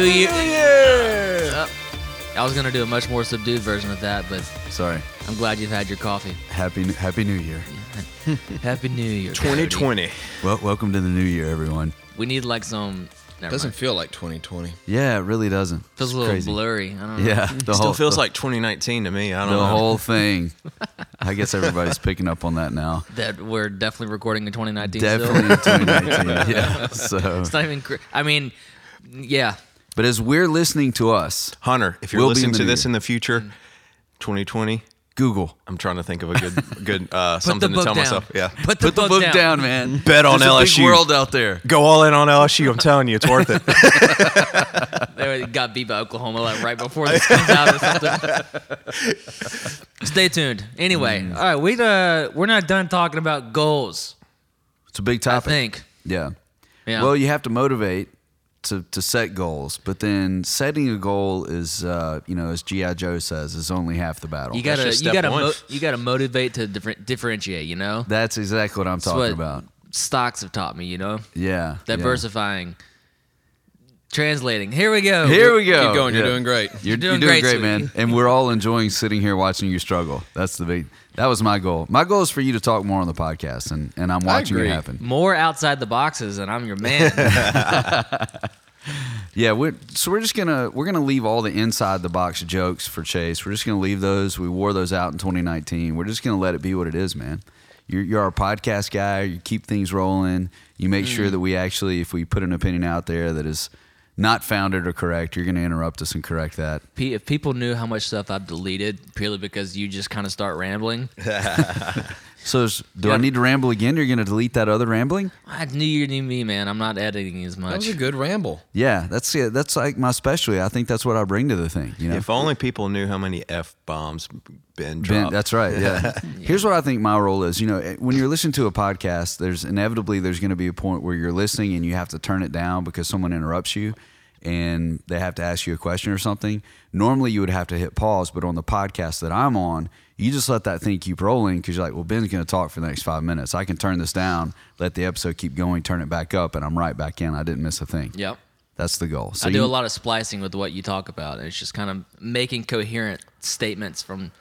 Wow. Happy New Year- New Year! Uh, I was gonna do a much more subdued version of that, but Sorry. I'm glad you've had your coffee. Happy Happy New Year. Happy New Year. Cody. 2020. Well, welcome to the new year, everyone. We need like some. Never Doesn't mind. feel like 2020. Yeah, it really doesn't. feels It's a little crazy. blurry. I don't know. Yeah, the Still whole feels the, like 2019 to me. I don't the know. whole thing. I guess everybody's picking up on that now. that we're definitely recording in 2019. Definitely Still. in 2019. Yeah. So, It's not even. cr- I mean, yeah. But as we're listening to us, Hunter, if you're We'll be in listening to this year. in the future, 2020, Google. I'm trying to think of a good good uh, something to tell down. myself. Yeah. Put the, Put the book down, man. Bet on There's a LSU. big world out there. Go all in on LSU. I'm telling you, it's worth it. They got beat by Oklahoma like right before this comes out or something. Stay tuned. Anyway, Mm. all right, we uh we're not done talking about goals. It's a big topic. I topic. think. Yeah. Yeah. Well, you have to motivate to, to set goals, but then setting a goal is, uh, you know, as GI Joe says, is only half the battle. you gotta you gotta mo- you gotta motivate to different differentiate. You know. That's exactly what I'm That's talking what about. Stocks have taught me. You know, Yeah. yeah. diversifying, translating. Here we go. Here we go. Keep going. You're doing great. You're, doing you're doing great, great, man. And we're all enjoying sitting here watching you struggle. That's the big. That was my goal. My goal is for you to talk more on the podcast, and, and I'm watching it happen. More outside the boxes, and I'm your man. Yeah, we're so we're just gonna we're gonna leave all the inside the box jokes for Chase. We're just gonna leave those. We wore those out in 2019. We're just gonna let it be what it is, man. You're you're our podcast guy. You keep things rolling. You make Mm. sure that we actually, if we put an opinion out there that is not founded or correct, you're gonna interrupt us and correct that. Pe- if people knew how much stuff I've deleted purely because you just kind of start rambling, So, do Yeah. I need to ramble again? You're gonna delete that other rambling? I knew you knew me, man. I'm not editing as much. That much. was a good ramble. Yeah, that's it. That's like my specialty. I think that's what I bring to the thing. You know, if only people knew how many f bombs Ben, Ben dropped. that's right. Yeah. Here's what I think my role is. You know, eh, when you're listening to a podcast, there's inevitably there's going to be a point where you're listening and you have to turn it down because someone interrupts you and they have to ask you a question or something. Normally you would have to hit pause, but on the podcast that I'm on, you just let that thing keep rolling because you're like, well, Ben's going to talk for the next five minutes. I can turn this down, let the episode keep going, turn it back up, and I'm right back in. I didn't miss a thing. Yep. That's the goal. So I do you- a lot of splicing with what you talk about. and It's just kind of making coherent statements from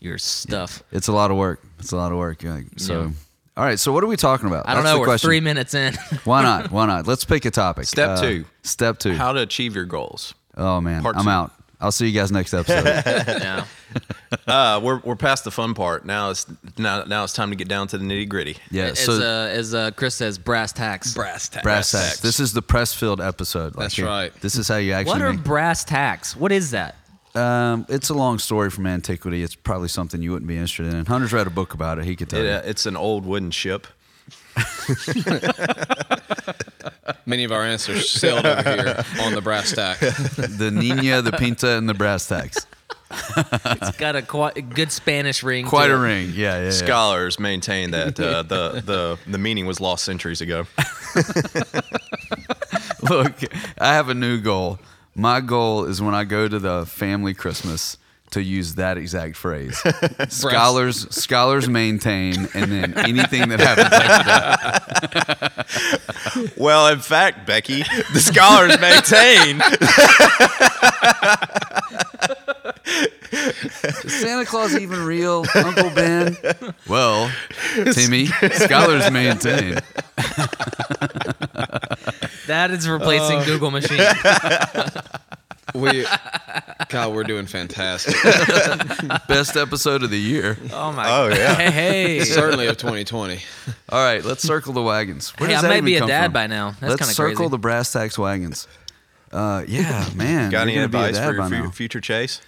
your stuff. It's a lot of work. It's a lot of work. Yeah. So, Yeah. All right. So, what are we talking about? I don't That's know. the We're question. three minutes in. Why not? Why not? Let's pick a topic. Step Uh, two. Step two. How to achieve your goals. oh man, Part I'm two. out. I'll see you guys next episode. yeah. Uh, we're we're past the fun part. Now it's now now it's time to get down to the nitty gritty. yeah. as So uh, as uh, Chris says, brass tacks. Brass tacks. brass tacks. This is the Pressfield episode. That's it- right. This is how you actually. What actually. are make- brass tacks? What is that? Um, it's a long story from antiquity. It's probably something you wouldn't be interested in. Hunter's read a book about it. He could tell It, you. uh, it's an old wooden ship. Many of our ancestors sailed over here on the brass tack. the Nina, the Pinta, and the brass tacks. It's got a quite good Spanish ring. Quite to a it. ring. Yeah, yeah. yeah. Scholars maintain that uh, the the the meaning was lost centuries ago. Look, I have a new goal. My goal is when I go to the family Christmas to use that exact phrase. scholars scholars maintain, and then anything that happens after that. Well, in fact, Becky, the scholars maintain Is Santa Claus even real, Uncle Ben? Well, Timmy, scholars maintain. That is replacing Uh. Google machine. We, God, we're doing fantastic. Best episode of the year. Oh my. Oh, yeah. Hey, hey. Certainly of 2020. All right, let's circle the wagons. Where Hey, does I might that be a come dad from? by now. That's Let's circle crazy. the brass tacks wagons. Uh, yeah, man. Got any you're gonna be a advice dad for by your now. future chase?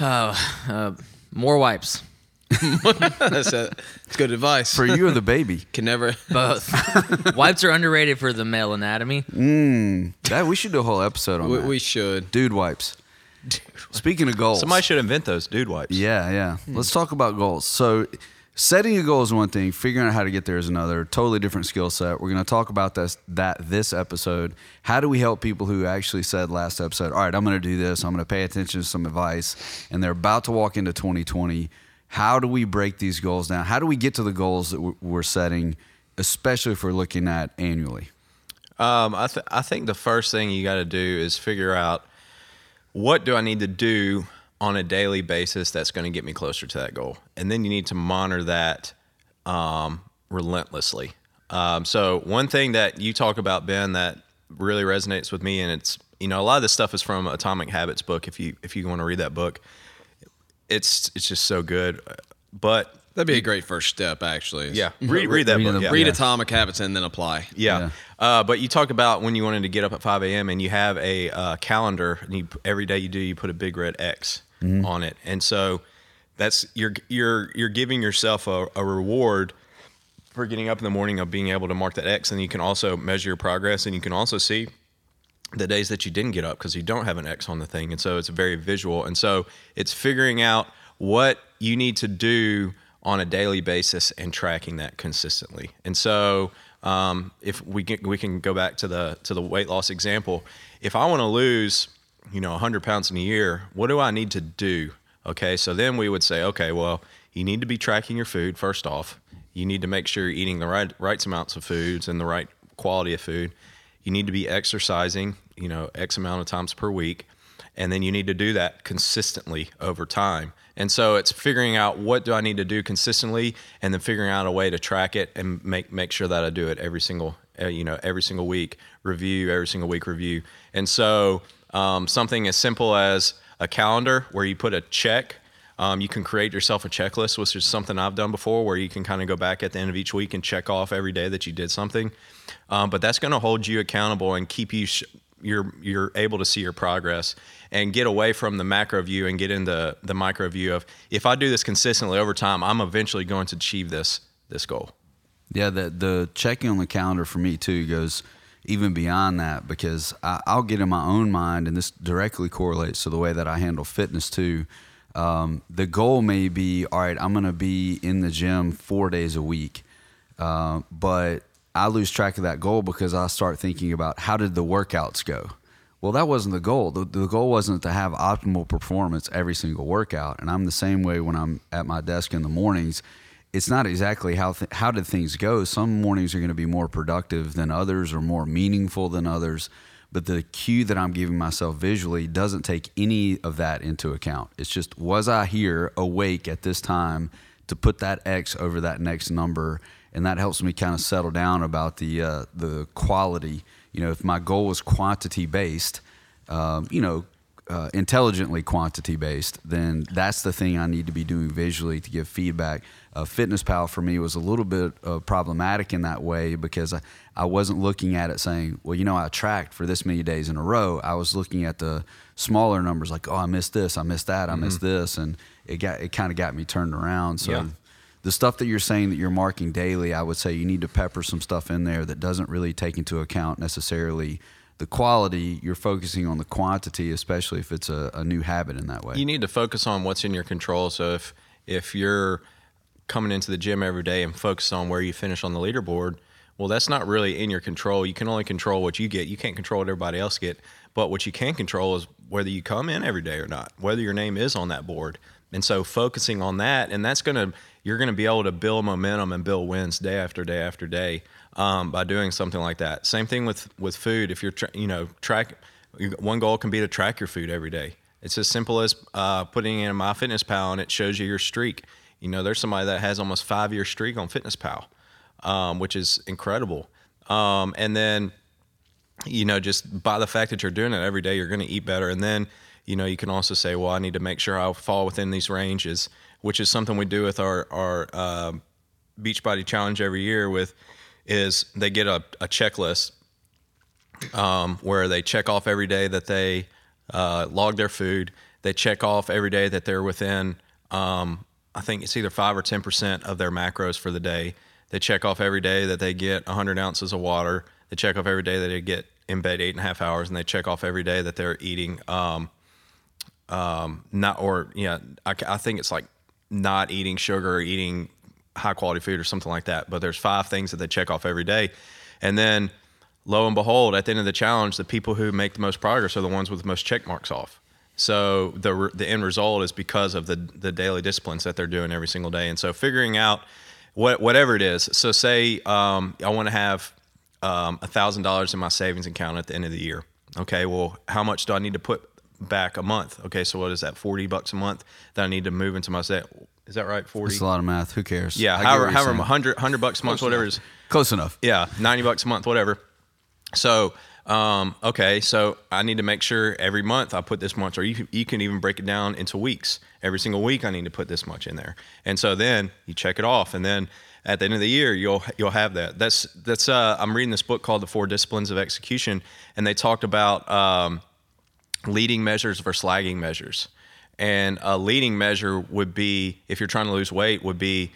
Oh, uh, more wipes. That's, a, that's good advice. For you or the baby? Can never. Both. wipes are underrated for the male anatomy. Mm, that we should do a whole episode on We, that. we should. Dude wipes. Speaking of goals, Somebody should invent those dude wipes. Yeah, yeah. Hmm. Let's talk about goals. So, setting a goal is one thing. Figuring out how to get there is another. Totally different skill set. We're going to talk about this that this episode. How do we help people who actually said last episode, "All right, I'm going to do this. I'm going to pay attention to some advice," and they're about to walk into 2020. How do we break these goals down? How do we get to the goals that we're- setting, especially if we're looking at annually? Um, I, th- I think the first thing you got to do is figure out what do I need to do on a daily basis that's going to get me closer to that goal, and then you need to monitor that um, relentlessly. Um, so one thing that you talk about, Ben, that really resonates with me, and it's you know a lot of this stuff is from Atomic Habits book. If you if you want to read that book, it's it's just so good. But That'd be a great first step, actually. yeah, read, read that Reading book. the- Yeah. Read Yeah. Atomic Habits and then apply. Yeah. Uh, but you talk about when you wanted to get up at 5 a.m. and you have a uh, calendar, and you, every day you do, you put a big red X on it, and so that's you're you're you're giving yourself a, a reward for getting up in the morning of being able to mark that X, and you can also measure your progress, and you can also see the days that you didn't get up because you don't have an X on the thing. And so it's very visual. And so it's figuring out what you need to do on a daily basis and tracking that consistently. And so um, if we can, we can go back to the to the weight loss example. If I want to lose, you know, 100 pounds in a year, what do I need to do? Okay, so then we would say, okay, well, you need to be tracking your food first off. You need to make sure you're eating the right right amounts of foods and the right quality of food. You need to be exercising, you know, X amount of times per week. And then you need to do that consistently over time. And so it's figuring out what do I need to do consistently and then figuring out a way to track it and make make sure that I do it every single uh, you know, every single week, review every single week review. And so um, something as simple as a calendar where you put a check um, you can create yourself a checklist, which is something I've done before, where you can kind of go back at the end of each week and check off every day that you did something. Um, but that's going to hold you accountable and keep you sh- you're you're able to see your progress and get away from the macro view and get into the micro view of if I do this consistently over time, I'm eventually going to achieve this this goal. Yeah, the the checking on the calendar for me too goes even beyond that because I, I'll get in my own mind, and this directly correlates to the way that I handle fitness too. Um, the goal may be all right. I'm going to be in the gym four days a week, uh, but I lose track of that goal because I start thinking about how did the workouts go. Well, that wasn't the goal. The, the goal wasn't to have optimal performance every single workout. And I'm the same way when I'm at my desk in the mornings. It's not exactly how th- how did things go. Some mornings are going to be more productive than others, or more meaningful than others. But the cue that I'm giving myself visually doesn't take any of that into account. It's just was I here awake at this time to put that X over that next number, and that helps me kind of settle down about the uh, the quality. You know, if my goal was quantity based, um, you know, uh, intelligently quantity based, then that's the thing I need to be doing visually to give feedback. Uh, Fitness Pal for me was a little bit uh, problematic in that way because I, I wasn't looking at it saying, well, you know, I tracked for this many days in a row. I was looking at the smaller numbers, like, oh, I missed this, I missed that, I missed this, and it got it kind of got me turned around. So. Yeah. The stuff that you're saying that you're marking daily, I would say you need to pepper some stuff in there that doesn't really take into account necessarily the quality. You're focusing on the quantity, especially if it's a, a new habit in that way. You need to focus on what's in your control. So if if you're coming into the gym every day and focus on where you finish on the leaderboard, well, that's not really in your control. You can only control what you get. You can't control what everybody else get. But what you can control is whether you come in every day or not, whether your name is on that board. And so focusing on that, and that's gonna you're gonna be able to build momentum and build wins day after day after day um, by doing something like that. Same thing with with food. If you're tra- you know track, one goal can be to track your food every day. It's as simple as uh, putting in MyFitnessPal and it shows you your streak. You know, there's somebody that has almost five year streak on FitnessPal, um, which is incredible. Um, and then you know, just by the fact that you're doing it every day, you're going to eat better. And then, you know, you can also say, well, I need to make sure I fall within these ranges, which is something we do with our our um Beachbody Challenge every year. With is they get a, a checklist um, where they check off every day that they uh, log their food. They check off every day that they're within. Um, I think it's either five or ten percent of their macros for the day. They check off every day that they get 100 ounces of water. They check off every day that they get in bed eight and a half hours, and they check off every day that they're eating um, um, not or yeah, I, I think it's like not eating sugar or eating high quality food or something like that. But there's five things that they check off every day, and then lo and behold, at the end of the challenge, the people who make the most progress are the ones with the most check marks off. So the the end result is because of the the daily disciplines that they're doing every single day, and so figuring out what whatever it is. So say um, I want to have um, thousand dollars in my savings account at the end of the year. Okay, well, how much do I need to put back a month? Okay, so what is that? Forty bucks a month that I need to move into my set. Is that right? Forty. It's a lot of math. Who cares? Yeah, I however, however, saying. 100, 100 bucks a month, whatever it is. Close enough. Yeah, 90 bucks a month, whatever. So, um, okay, so I need to make sure every month I put this much, or you, you can even break it down into weeks. Every single week I need to put this much in there. And so then you check it off. And then at the end of the year, you'll, you'll have that. That's, that's, uh, I'm reading this book called The Four Disciplines of Execution, and they talked about, um, leading measures versus lagging measures. And a leading measure would be, if you're trying to lose weight, would be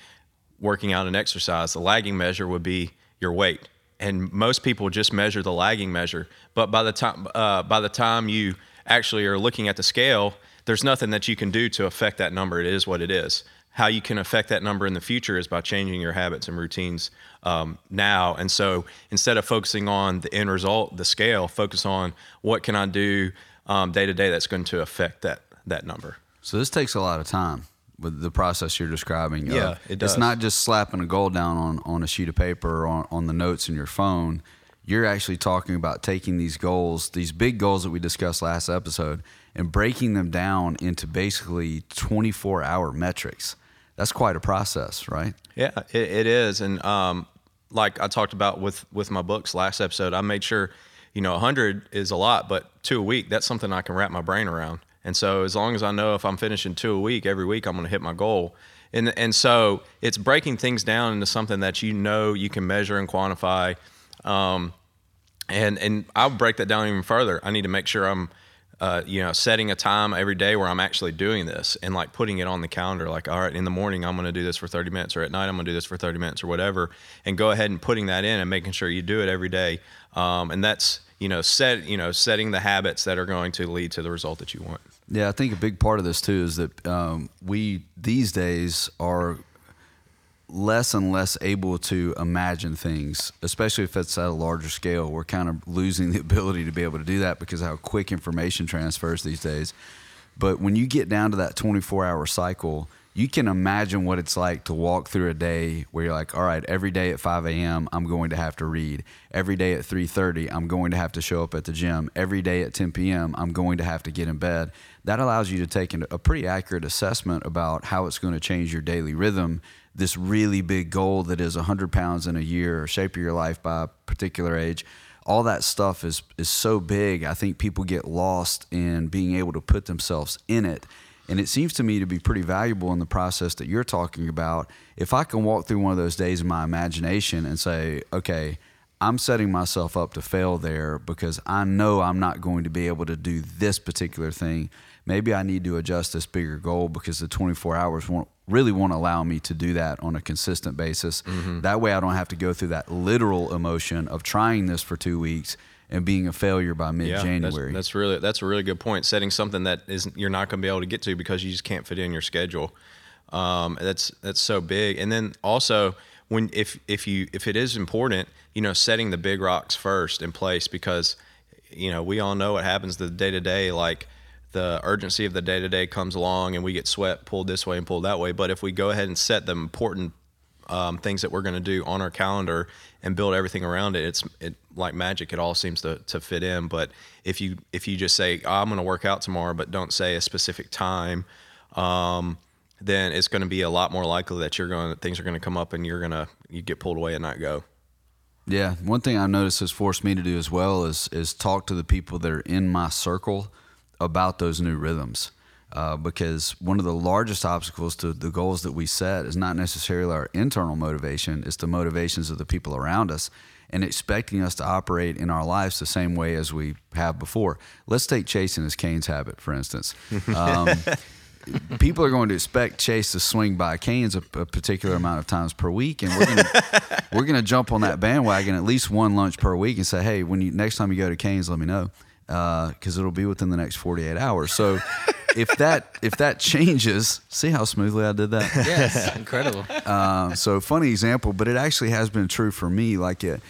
working out and exercise. The lagging measure would be your weight. And most people just measure the lagging measure. But by the time uh, by the time you actually are looking at the scale, there's nothing that you can do to affect that number. It is what it is. How you can affect that number in the future is by changing your habits and routines um, now. And so instead of focusing on the end result, the scale, focus on what can I do um, day to day that's going to affect that that number. So this takes a lot of time with the process you're describing. of- Yeah, it does. It's not just slapping a goal down on, on a sheet of paper or on, on the notes in your phone. You're actually talking about taking these goals, these big goals that we discussed last episode, and breaking them down into basically 24 hour metrics. That's quite a process, right? Yeah, it, it is, and um, like I talked about with with my books last episode, I made sure, you know, 100 is a lot, but two a week that's something I can wrap my brain around. And so as long as I know if I'm finishing two a week every week, I'm going to hit my goal. And and so it's breaking things down into something that you know you can measure and quantify. Um, and and I'll break that down even further. I need to make sure I'm, uh, you know, setting a time every day where I'm actually doing this and like putting it on the calendar. Like, all right, in the morning I'm going to do this for 30 minutes, or at night I'm going to do this for 30 minutes, or whatever. And go ahead and putting that in and making sure you do it every day. Um, and that's you know set you know setting the habits that are going to lead to the result that you want. Yeah, I think a big part of this too is that um, we these days are less and less able to imagine things, especially if it's at a larger scale. We're kind of losing the ability to be able to do that because how quick information transfers these days. But when you get down to that 24 hour cycle, you can imagine what it's like to walk through a day where you're like, all right, every day at 5 a.m. I'm going to have to read. Every day at 3:30 I'm going to have to show up at the gym. Every day at 10 p.m. I'm going to have to get in bed. That allows you to take a pretty accurate assessment about how it's going to change your daily rhythm. This really big goal that is 100 pounds in a year or shape of your life by a particular age all that stuff is is so big. I think people get lost in being able to put themselves in it. And it seems to me to be pretty valuable in the process that you're talking about. If I can walk through one of those days in my imagination and say, okay, I'm setting myself up to fail there because I know I'm not going to be able to do this particular thing. Maybe I need to adjust this bigger goal because the 24 hours won't really won't allow me to do that on a consistent basis. That way I don't have to go through that literal emotion of trying this for 2 weeks and being a failure by mid-January. That's, that's really that's a really good point. Setting something that isn't you're not going to be able to get to because you just can't fit in your schedule. Um, that's that's so big. And then also when if if you if it is important, you know, setting the big rocks first in place because you know we all know what happens the day to day. Like the urgency of the day to day comes along and we get sweat pulled this way and pulled that way. But if we go ahead and set the important um, things that we're going to do on our calendar and build everything around it, it's it like magic. It all seems to, to fit in. But if you if you just say oh, I'm going to work out tomorrow, but don't say a specific time, um, then it's going to be a lot more likely that you're going things are going to come up and you're going to you get pulled away and not go. Yeah, one thing I noticed has forced me to do as well is is talk to the people that are in my circle about those new rhythms. Uh, because one of the largest obstacles to the goals that we set is not necessarily our internal motivation; it's the motivations of the people around us, and expecting us to operate in our lives the same way as we have before. Let's take chasing his Canes habit, for instance. Um, people are going to expect Chase to swing by canes a, a particular amount of times per week, and we're we're gonna jump on that bandwagon at least one lunch per week and say, hey, when you next time you go to Canes, let me know because it'll be within the next 48 hours. So if that if that changes, see how smoothly I did that. Yes, incredible. Uh, so funny example, but it actually has been true for me. Like it,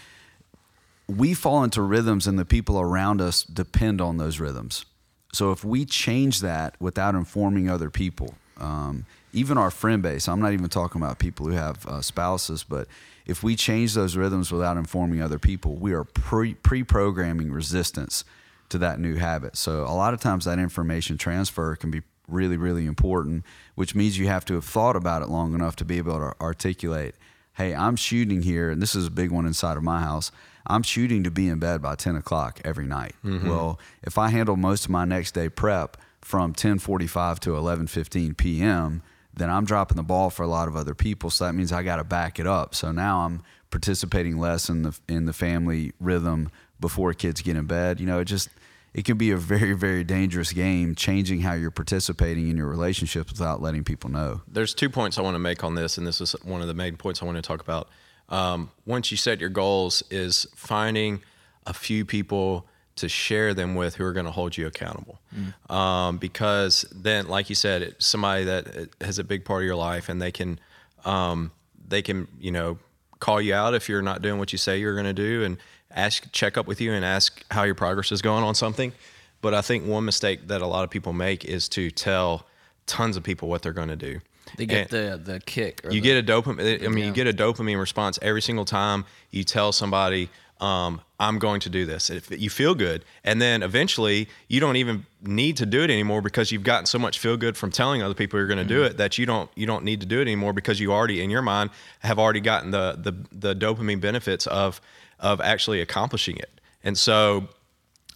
we fall into rhythms, and the people around us depend on those rhythms. So if we change that without informing other people, um, even our friend base. I'm not even talking about people who have uh, spouses, but if we change those rhythms without informing other people, we are pre pre programming resistance to that new habit. So a lot of times that information transfer can be really really important, which means you have to have thought about it long enough to be able to articulate, "Hey, I'm shooting here, and this is a big one inside of my house." I'm shooting to be in bed by 10 o'clock every night. Mm-hmm. Well, if I handle most of my next day prep from 10:45 to 11:15 p.m., then I'm dropping the ball for a lot of other people. So that means I got to back it up. So now I'm participating less in the in the family rhythm before kids get in bed. You know, it just it can be a very very dangerous game, changing how you're participating in your relationships without letting people know. There's two points I want to make on this, and this is one of the main points I want to talk about. Um, once you set your goals, is finding a few people to share them with who are going to hold you accountable. Um, because then, like you said, it's somebody that has a big part of your life, and they can um, they can you know call you out if you're not doing what you say you're going to do, and ask check up with you and ask how your progress is going on something. But I think one mistake that a lot of people make is to tell tons of people what they're going to do. They get And- the the kick. Or you the, get a dopamine. I mean, Yeah. you get a dopamine response every single time you tell somebody, um, "I'm going to do this." If you feel good, and then eventually you don't even need to do it anymore because you've gotten so much feel good from telling other people you're going to Mm-hmm. do it that you don't you don't need to do it anymore because you already in your mind have already gotten the the the dopamine benefits of of actually accomplishing it. And so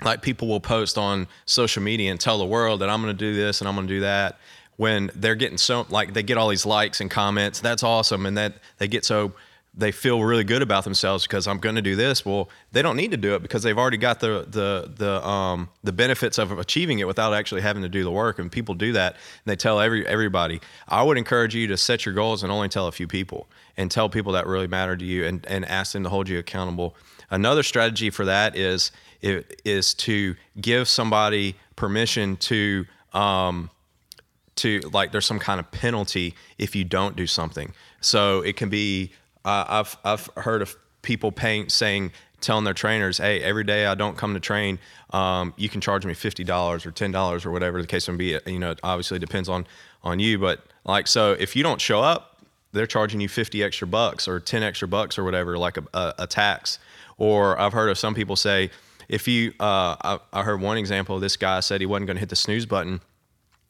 like people will post on social media and tell the world that I'm going to do this and I'm going to do that when they're getting so like they get all these likes and comments that's awesome and that they get so they feel really good about themselves because I'm going to do this. Well they don't need to do it because they've already got the the the um the benefits of achieving it without actually having to do the work and people do that and they tell every everybody. I would encourage you to set your goals and only tell a few people and tell people that really matter to you and and ask them to hold you accountable. Another strategy for that is is to give somebody permission to um, to like there's some kind of penalty if you don't do something. So it can be uh, I've I've heard of people paying saying telling their trainers, hey, every day I don't come to train, um, you can charge me fifty dollars or ten dollars or whatever the case may be. You know, it obviously depends on on you, but like so if you don't show up, they're charging you 50 extra bucks or 10 extra bucks or whatever, like a, a, a tax. Or I've heard of some people say, if you, uh, I, I heard one example, this guy said he wasn't going to hit the snooze button.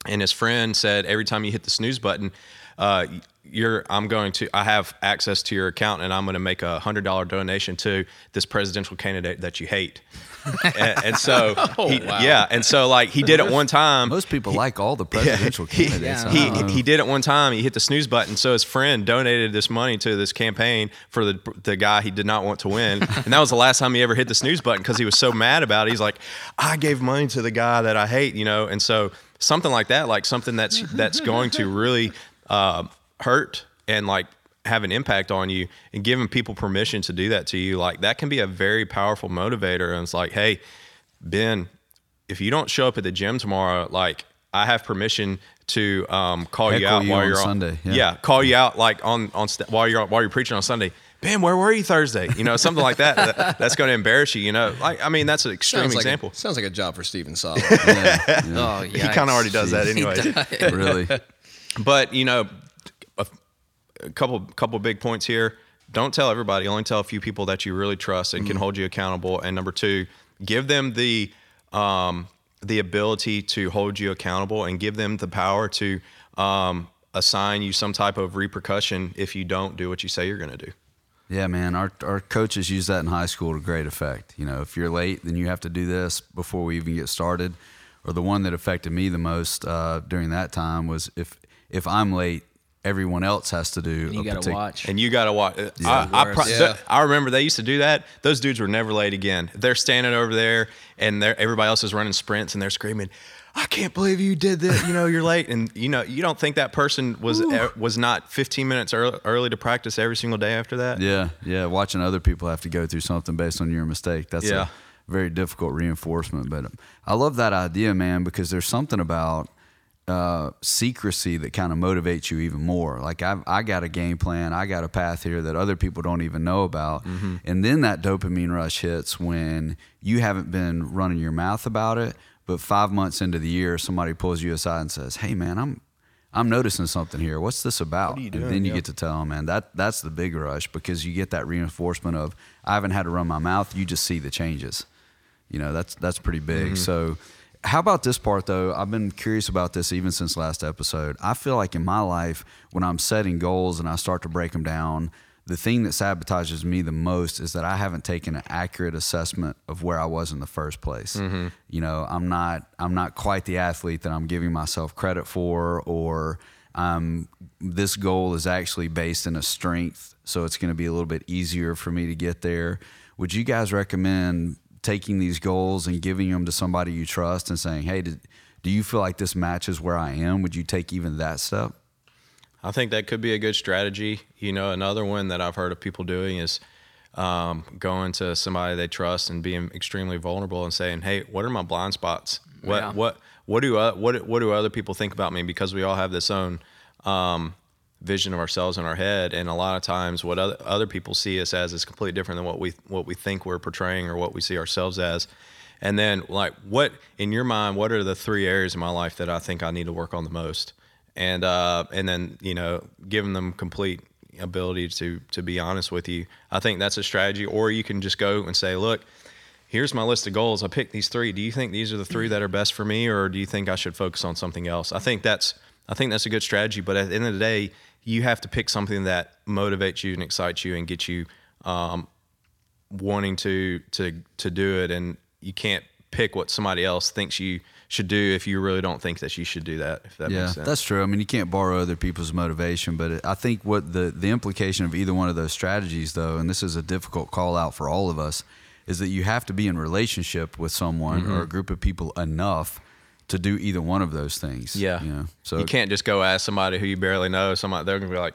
And his friend said, every time you hit the snooze button, uh, you're, I'm going to, I have access to your account and I'm going to make a hundred dollar donation to this presidential candidate that you hate. and, and so, he, wow. yeah. And so like he did it one time. Most people like all the presidential He- candidates. He, don't know. he did it one time. He hit the snooze button. So his friend donated this money to this campaign for the the guy he did not want to win. And that was the last time he ever hit the snooze button because he was so mad about it. He's like, I gave money to the guy that I hate, you know. And so something like that, like something that's that's going to really uh, hurt and like have an impact on you and giving people permission to do that to you like that can be a very powerful motivator and it's like hey ben if you don't show up at the gym tomorrow, like I have permission to um, call you out you while on you're on Sunday, On, yeah. call you out like on on st- while you're while you're preaching on Sunday. Ben, where were you Thursday? You know, something like that. That- that's going to embarrass you. You know, like I mean, that's an extreme Sounds like, example. a, sounds like a job for Steven Solid. Yeah, yeah, Oh, he kind of already does that anyway. really. But you know, a, a couple couple big points here. Don't tell everybody. Only tell a few people that you really trust and can hold you accountable. And number two, give them the um, the ability to hold you accountable and give them the power to um, assign you some type of repercussion if you don't do what you say you're going to do. Yeah, man. Our our coaches use that in high school to great effect. You know, if you're late, then you have to do this before we even get started. Or the one that affected me the most uh, during that time was if if I'm late, everyone else has to do. You a got to partic- watch. And you got to watch. I, I, pro- Yeah. I remember they used to do that. Those dudes were never late again. They're standing over there, and they're, everybody else is running sprints, and they're screaming, "I can't believe you did this! You know, you're late." And you know, you don't think that person was uh, was not 15 minutes early, early to practice every single day after that? Yeah, yeah. Watching other people have to go through something based on your mistake. That's Yeah. a very difficult reinforcement. But I love that idea, man, because there's something about uh, secrecy that kind of motivates you even more. Like I've, I got a game plan, I got a path here that other people don't even know about, and then that dopamine rush hits when you haven't been running your mouth about it, but five months into the year, somebody pulls you aside and says, "Hey, man, I'm." I'm noticing something here. What's this about? you and then you Yeah. get to tell them, man, that that's the big rush because you get that reinforcement of I haven't had to run my mouth. You just see the changes. You know, that's that's pretty big. Mm-hmm. So how about this part though? I've been curious about this even since last episode. I feel like in my life when I'm setting goals and I start to break them down, the thing that sabotages me the most is that I haven't taken an accurate assessment of where I was in the first place. You know, I'm not I'm not quite the athlete that I'm giving myself credit for or um, this goal is actually based in a strength, so it's going to be a little bit easier for me to get there. Would you guys recommend taking these goals and giving them to somebody you trust and saying, "Hey, did, do you feel like this matches where I am?" Would you take even that step? I think that could be a good strategy. You know, another one that I've heard of people doing is um, going to somebody they trust and being extremely vulnerable and saying, "Hey, what are my blind spots? What Yeah. what what do uh, what what do other people think about me?" Because we all have this own um, vision of ourselves in our head, and a lot of times, what other, other people see us as is completely different than what we what we think we're portraying or what we see ourselves as. And then, like, what in your mind? What are the three areas in my life that I think I need to work on the most? and uh, and then you know giving them complete ability to to be honest with you. I think that's a strategy. Or you can just go and say, look, here's my list of goals. I picked these three. Do you think these are the three that are best for me, or do you think I should focus on something else? I think that's I think that's a good strategy. But at the end of the day, you have to pick something that motivates you and excites you and gets you um, wanting to to to do it. And you can't pick what somebody else thinks you should do if you really don't think that you should do that. If that yeah, makes sense. that's true. I mean, you can't borrow other people's motivation, but I think what the the implication of either one of those strategies, though, and this is a difficult call out for all of us, is that you have to be in relationship with someone Mm-hmm. or a group of people enough to do either one of those things. Yeah. you know, so you can't just go ask somebody who you barely know. Somebody they're gonna be like,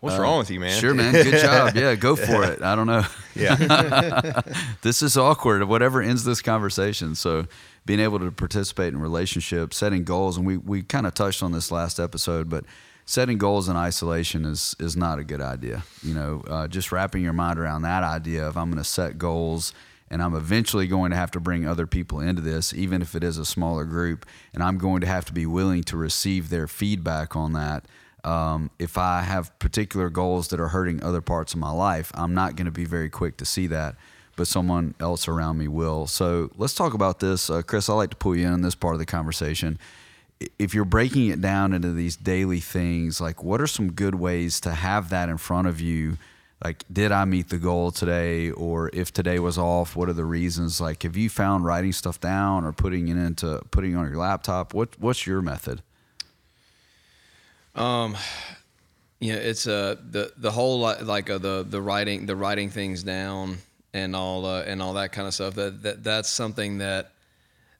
"What's wrong with you, man?" Uh, Sure, man. Good job. Yeah, go for it. I don't know. Yeah. this is awkward. Whatever ends this conversation. So, being able to participate in relationships, setting goals, and we we kind of touched on this last episode, but setting goals in isolation is is not a good idea. You know, uh, just wrapping your mind around that idea of I'm going to set goals. And I'm eventually going to have to bring other people into this, even if it is a smaller group. And I'm going to have to be willing to receive their feedback on that um, if I have particular goals that are hurting other parts of my life, I'm not going to be very quick to see that, but someone else around me will. So let's talk about this. Uh, Chris, I'd like to pull you in on this part of the conversation. If you're breaking it down into these daily things, like what are some good ways to have that in front of you? Like, did I meet the goal today? Or if today was off, what are the reasons? Like, have you found writing stuff down or putting it into putting it on your laptop? What What's your method? Um Yeah, it's uh the the whole like uh, the the writing the writing things down and all uh, and all that kind of stuff. That, that that's something that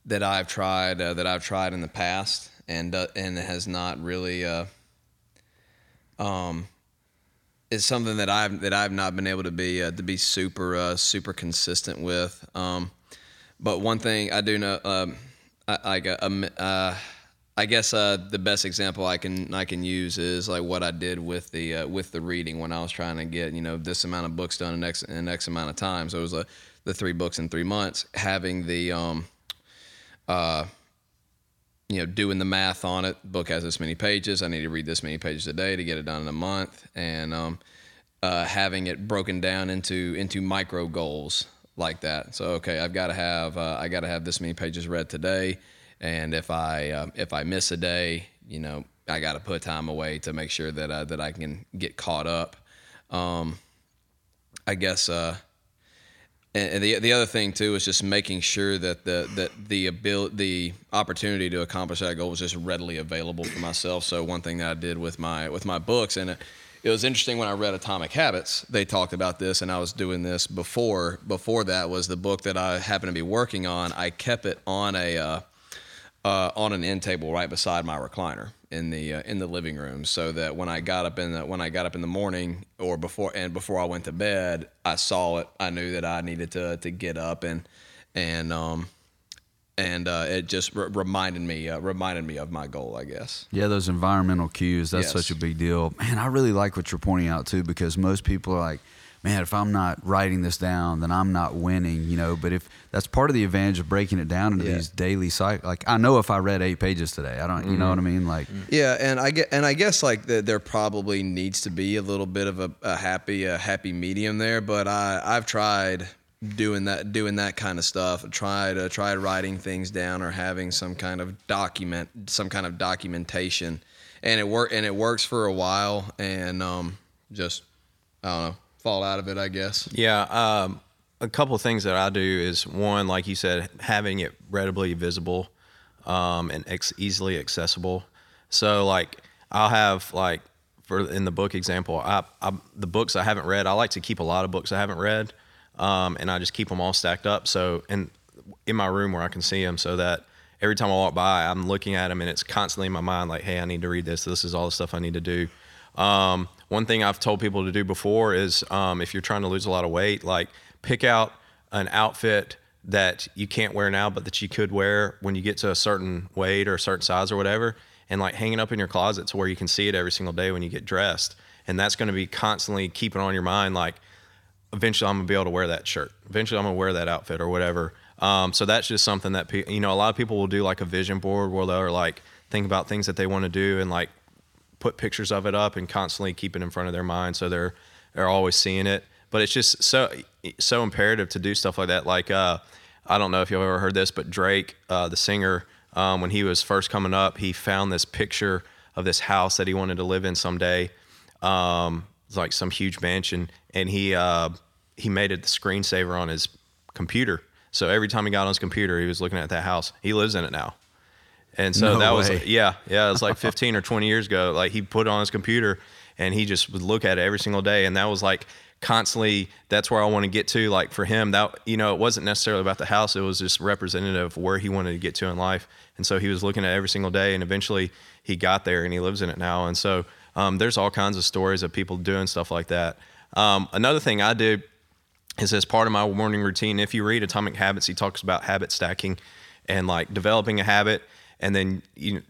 that I've tried uh, that I've tried in the past and uh, and has not really uh, um it's something that I've that I've not been able to be uh, to be super uh, super consistent with. Um, but one thing I do know, um, I, I um, uh, I guess uh, the best example I can I can use is like what I did with the uh, with the reading when I was trying to get you know this amount of books done in X in X amount of time. So it was uh, the three books in three months. Having the um, uh, you know, doing the math on it. Book has this many pages. I need to read this many pages a day to get it done in a month, and um, uh, having it broken down into into micro goals like that. So okay, I've got to have uh, I got to have this many pages read today, and if I uh, if I miss a day, you know, I got to put time away to make sure that uh, that I can get caught up. Um, I guess. And and the the other thing too is just making sure that the that the ability the opportunity to accomplish that goal was just readily available for myself. So one thing that I did with my with my books and it, it was interesting when I read Atomic Habits. They talked about this, and I was doing this before. Before that was the book that I happened to be working on. I kept it on a uh, uh, on an end table right beside my recliner in the uh, in the living room, so that when I got up in the when I got up in the morning or before and before I went to bed, I saw it. I knew that I needed to to get up and and um and uh, it just re- reminded me uh, reminded me of my goal, I guess. Yeah, those environmental cues, that's Yes. such a big deal. Man, I really like what you're pointing out too because most people are like, man, if I'm not writing this down, then I'm not winning, you know. But if that's part of the advantage of breaking it down into Yeah. these daily cycles, like I know if I read eight pages today, I don't, you know what I mean? Like, Yeah, and I get, and I guess like the, there probably needs to be a little bit of a, a happy, a happy medium there. But I, I've tried doing that, doing that kind of stuff. Tried, uh, tried writing things down or having some kind of document, some kind of documentation, and it work, and it works for a while, and um, just I don't know, fall out of it, I guess. Yeah, um, a couple of things that I do is one, like you said, having it readily visible um, and ex- easily accessible. So, like, I'll have like for in the book example, I, I the books I haven't read. I like to keep a lot of books I haven't read, um, and I just keep them all stacked up. So, and in my room where I can see them, so that every time I walk by, I'm looking at them, and it's constantly in my mind, like, hey, I need to read this. This is all the stuff I need to do. Um, one thing I've told people to do before is um, if you're trying to lose a lot of weight, like pick out an outfit that you can't wear now, but that you could wear when you get to a certain weight or a certain size or whatever, and like hang it up in your closet to where you can see it every single day when you get dressed. And that's going to be constantly keeping on your mind, like eventually I'm gonna be able to wear that shirt. Eventually I'm gonna wear that outfit or whatever. Um, so that's just something that pe- you know a lot of people will do like a vision board where they'll like think about things that they want to do and like put pictures of it up and constantly keep it in front of their mind so they're they're always seeing it. But it's just so so imperative to do stuff like that. Like uh, I don't know if you've ever heard this, but Drake, uh, the singer, um, when he was first coming up, he found this picture of this house that he wanted to live in someday. Um, it's like some huge mansion, and he uh, he made it the screensaver on his computer. So every time he got on his computer, he was looking at that house. He lives in it now. And so No that was yeah, yeah, it was like 15 or 20 years ago. Like he put it on his computer and he just would look at it every single day and that was like constantly that's where I want to get to like for him that you know, it wasn't necessarily about the house, it was just representative of where he wanted to get to in life. And so he was looking at it every single day and eventually he got there and he lives in it now. And so um, there's all kinds of stories of people doing stuff like that. Um, another thing I do is as part of my morning routine. If you read Atomic Habits, he talks about habit stacking and like developing a habit, and then you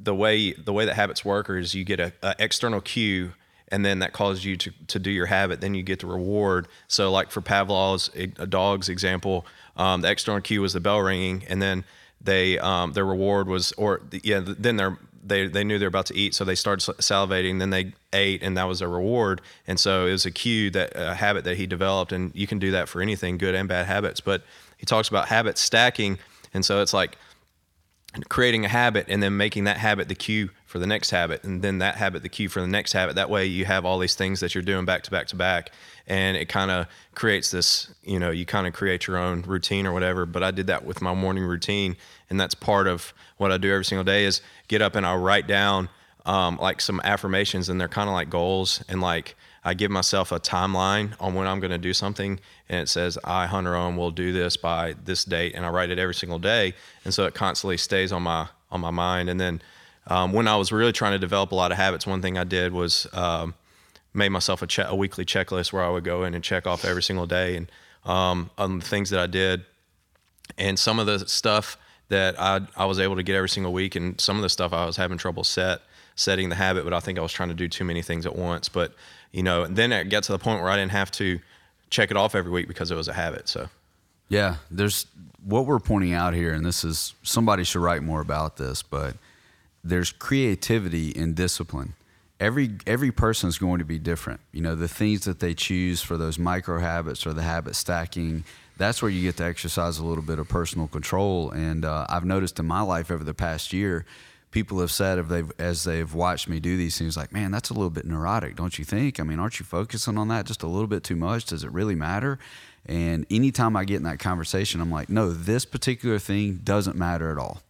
the way the way that habits work is you get a, a external cue, and then that causes you to to do your habit. Then you get the reward. So like for Pavlov's a dog's example, um, the external cue was the bell ringing, and then they um, their reward was or yeah then they they knew they were about to eat, so they started salivating. Then they ate, and that was a reward. And so it was a cue that a habit that he developed, and you can do that for anything, good and bad habits. But he talks about habit stacking, and so it's like creating a habit and then making that habit the cue for the next habit and then that habit the cue for the next habit. That way you have all these things that you're doing back to back to back and it kind of creates this you know you kind of create your own routine or whatever but i did that with my morning routine and that's part of what i do every single day is get up and i'll write down um, like some affirmations and they're kind of like goals and like I give myself a timeline on when I'm going to do something, and it says I Hunter Owen will do this by this date, and I write it every single day, and so it constantly stays on my on my mind. And then um, when I was really trying to develop a lot of habits, one thing I did was um, made myself a, che- a weekly checklist where I would go in and check off every single day and um, on the things that I did, and some of the stuff that I I was able to get every single week, and some of the stuff I was having trouble set setting the habit, but I think I was trying to do too many things at once. But you know, then it got to the point where I didn't have to check it off every week because it was a habit. So Yeah, there's what we're pointing out here, and this is somebody should write more about this, but there's creativity in discipline. Every every person is going to be different. You know, the things that they choose for those micro habits or the habit stacking, that's where you get to exercise a little bit of personal control. And uh, I've noticed in my life over the past year, people have said if they've as they've watched me do these things, like, man, that's a little bit neurotic, don't you think? I mean, aren't you focusing on that just a little bit too much? Does it really matter? And anytime I get in that conversation, I'm like, no, this particular thing doesn't matter at all.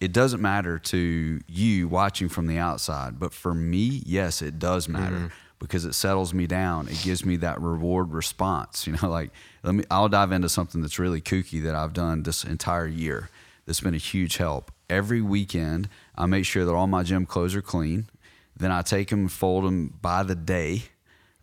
It doesn't matter to you watching from the outside, but for me, yes, it does matter mm-hmm. because it settles me down. It gives me that reward response. You know, like let me. I'll dive into something that's really kooky that I've done this entire year. That's been a huge help. Every weekend, I make sure that all my gym clothes are clean. Then I take them and fold them by the day.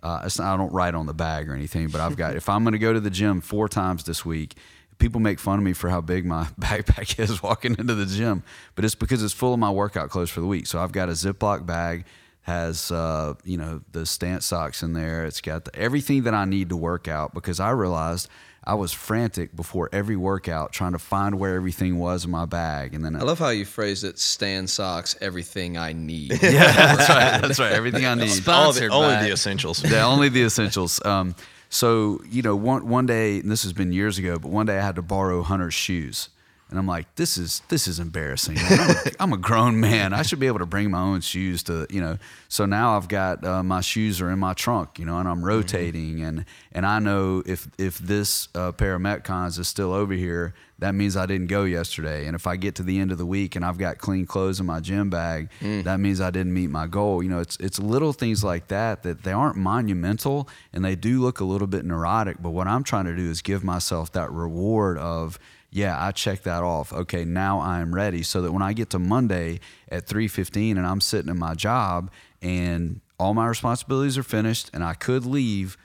Uh, it's not, I don't write on the bag or anything, but I've got if I'm going to go to the gym four times this week, people make fun of me for how big my backpack is walking into the gym, but it's because it's full of my workout clothes for the week. So I've got a Ziploc bag has uh, you know the stance socks in there. It's got the, everything that I need to work out because I realized I was frantic before every workout trying to find where everything was in my bag, and then I love how you phrased it. Stan socks, everything I need. yeah, that's right. That's right. Everything I need. All the, Sponsored only by- the essentials. yeah, only the essentials. Um, so you know, one one day, and this has been years ago, but one day I had to borrow Hunter's shoes, and I'm like, this is this is embarrassing. I'm, a, I'm a grown man. I should be able to bring my own shoes to you know. So now I've got uh, my shoes are in my trunk, you know, and I'm rotating, and and I know if if this uh, pair of Metcons is still over here, that means I didn't go yesterday. And if I get to the end of the week and I've got clean clothes in my gym bag, that means I didn't meet my goal. You know, it's it's little things like that that they aren't monumental and they do look a little bit neurotic. But what I'm trying to do is give myself that reward of yeah, I checked that off. Okay, now I'm ready. So that when I get to Monday at 3:15 and I'm sitting in my job and all my responsibilities are finished and I could leave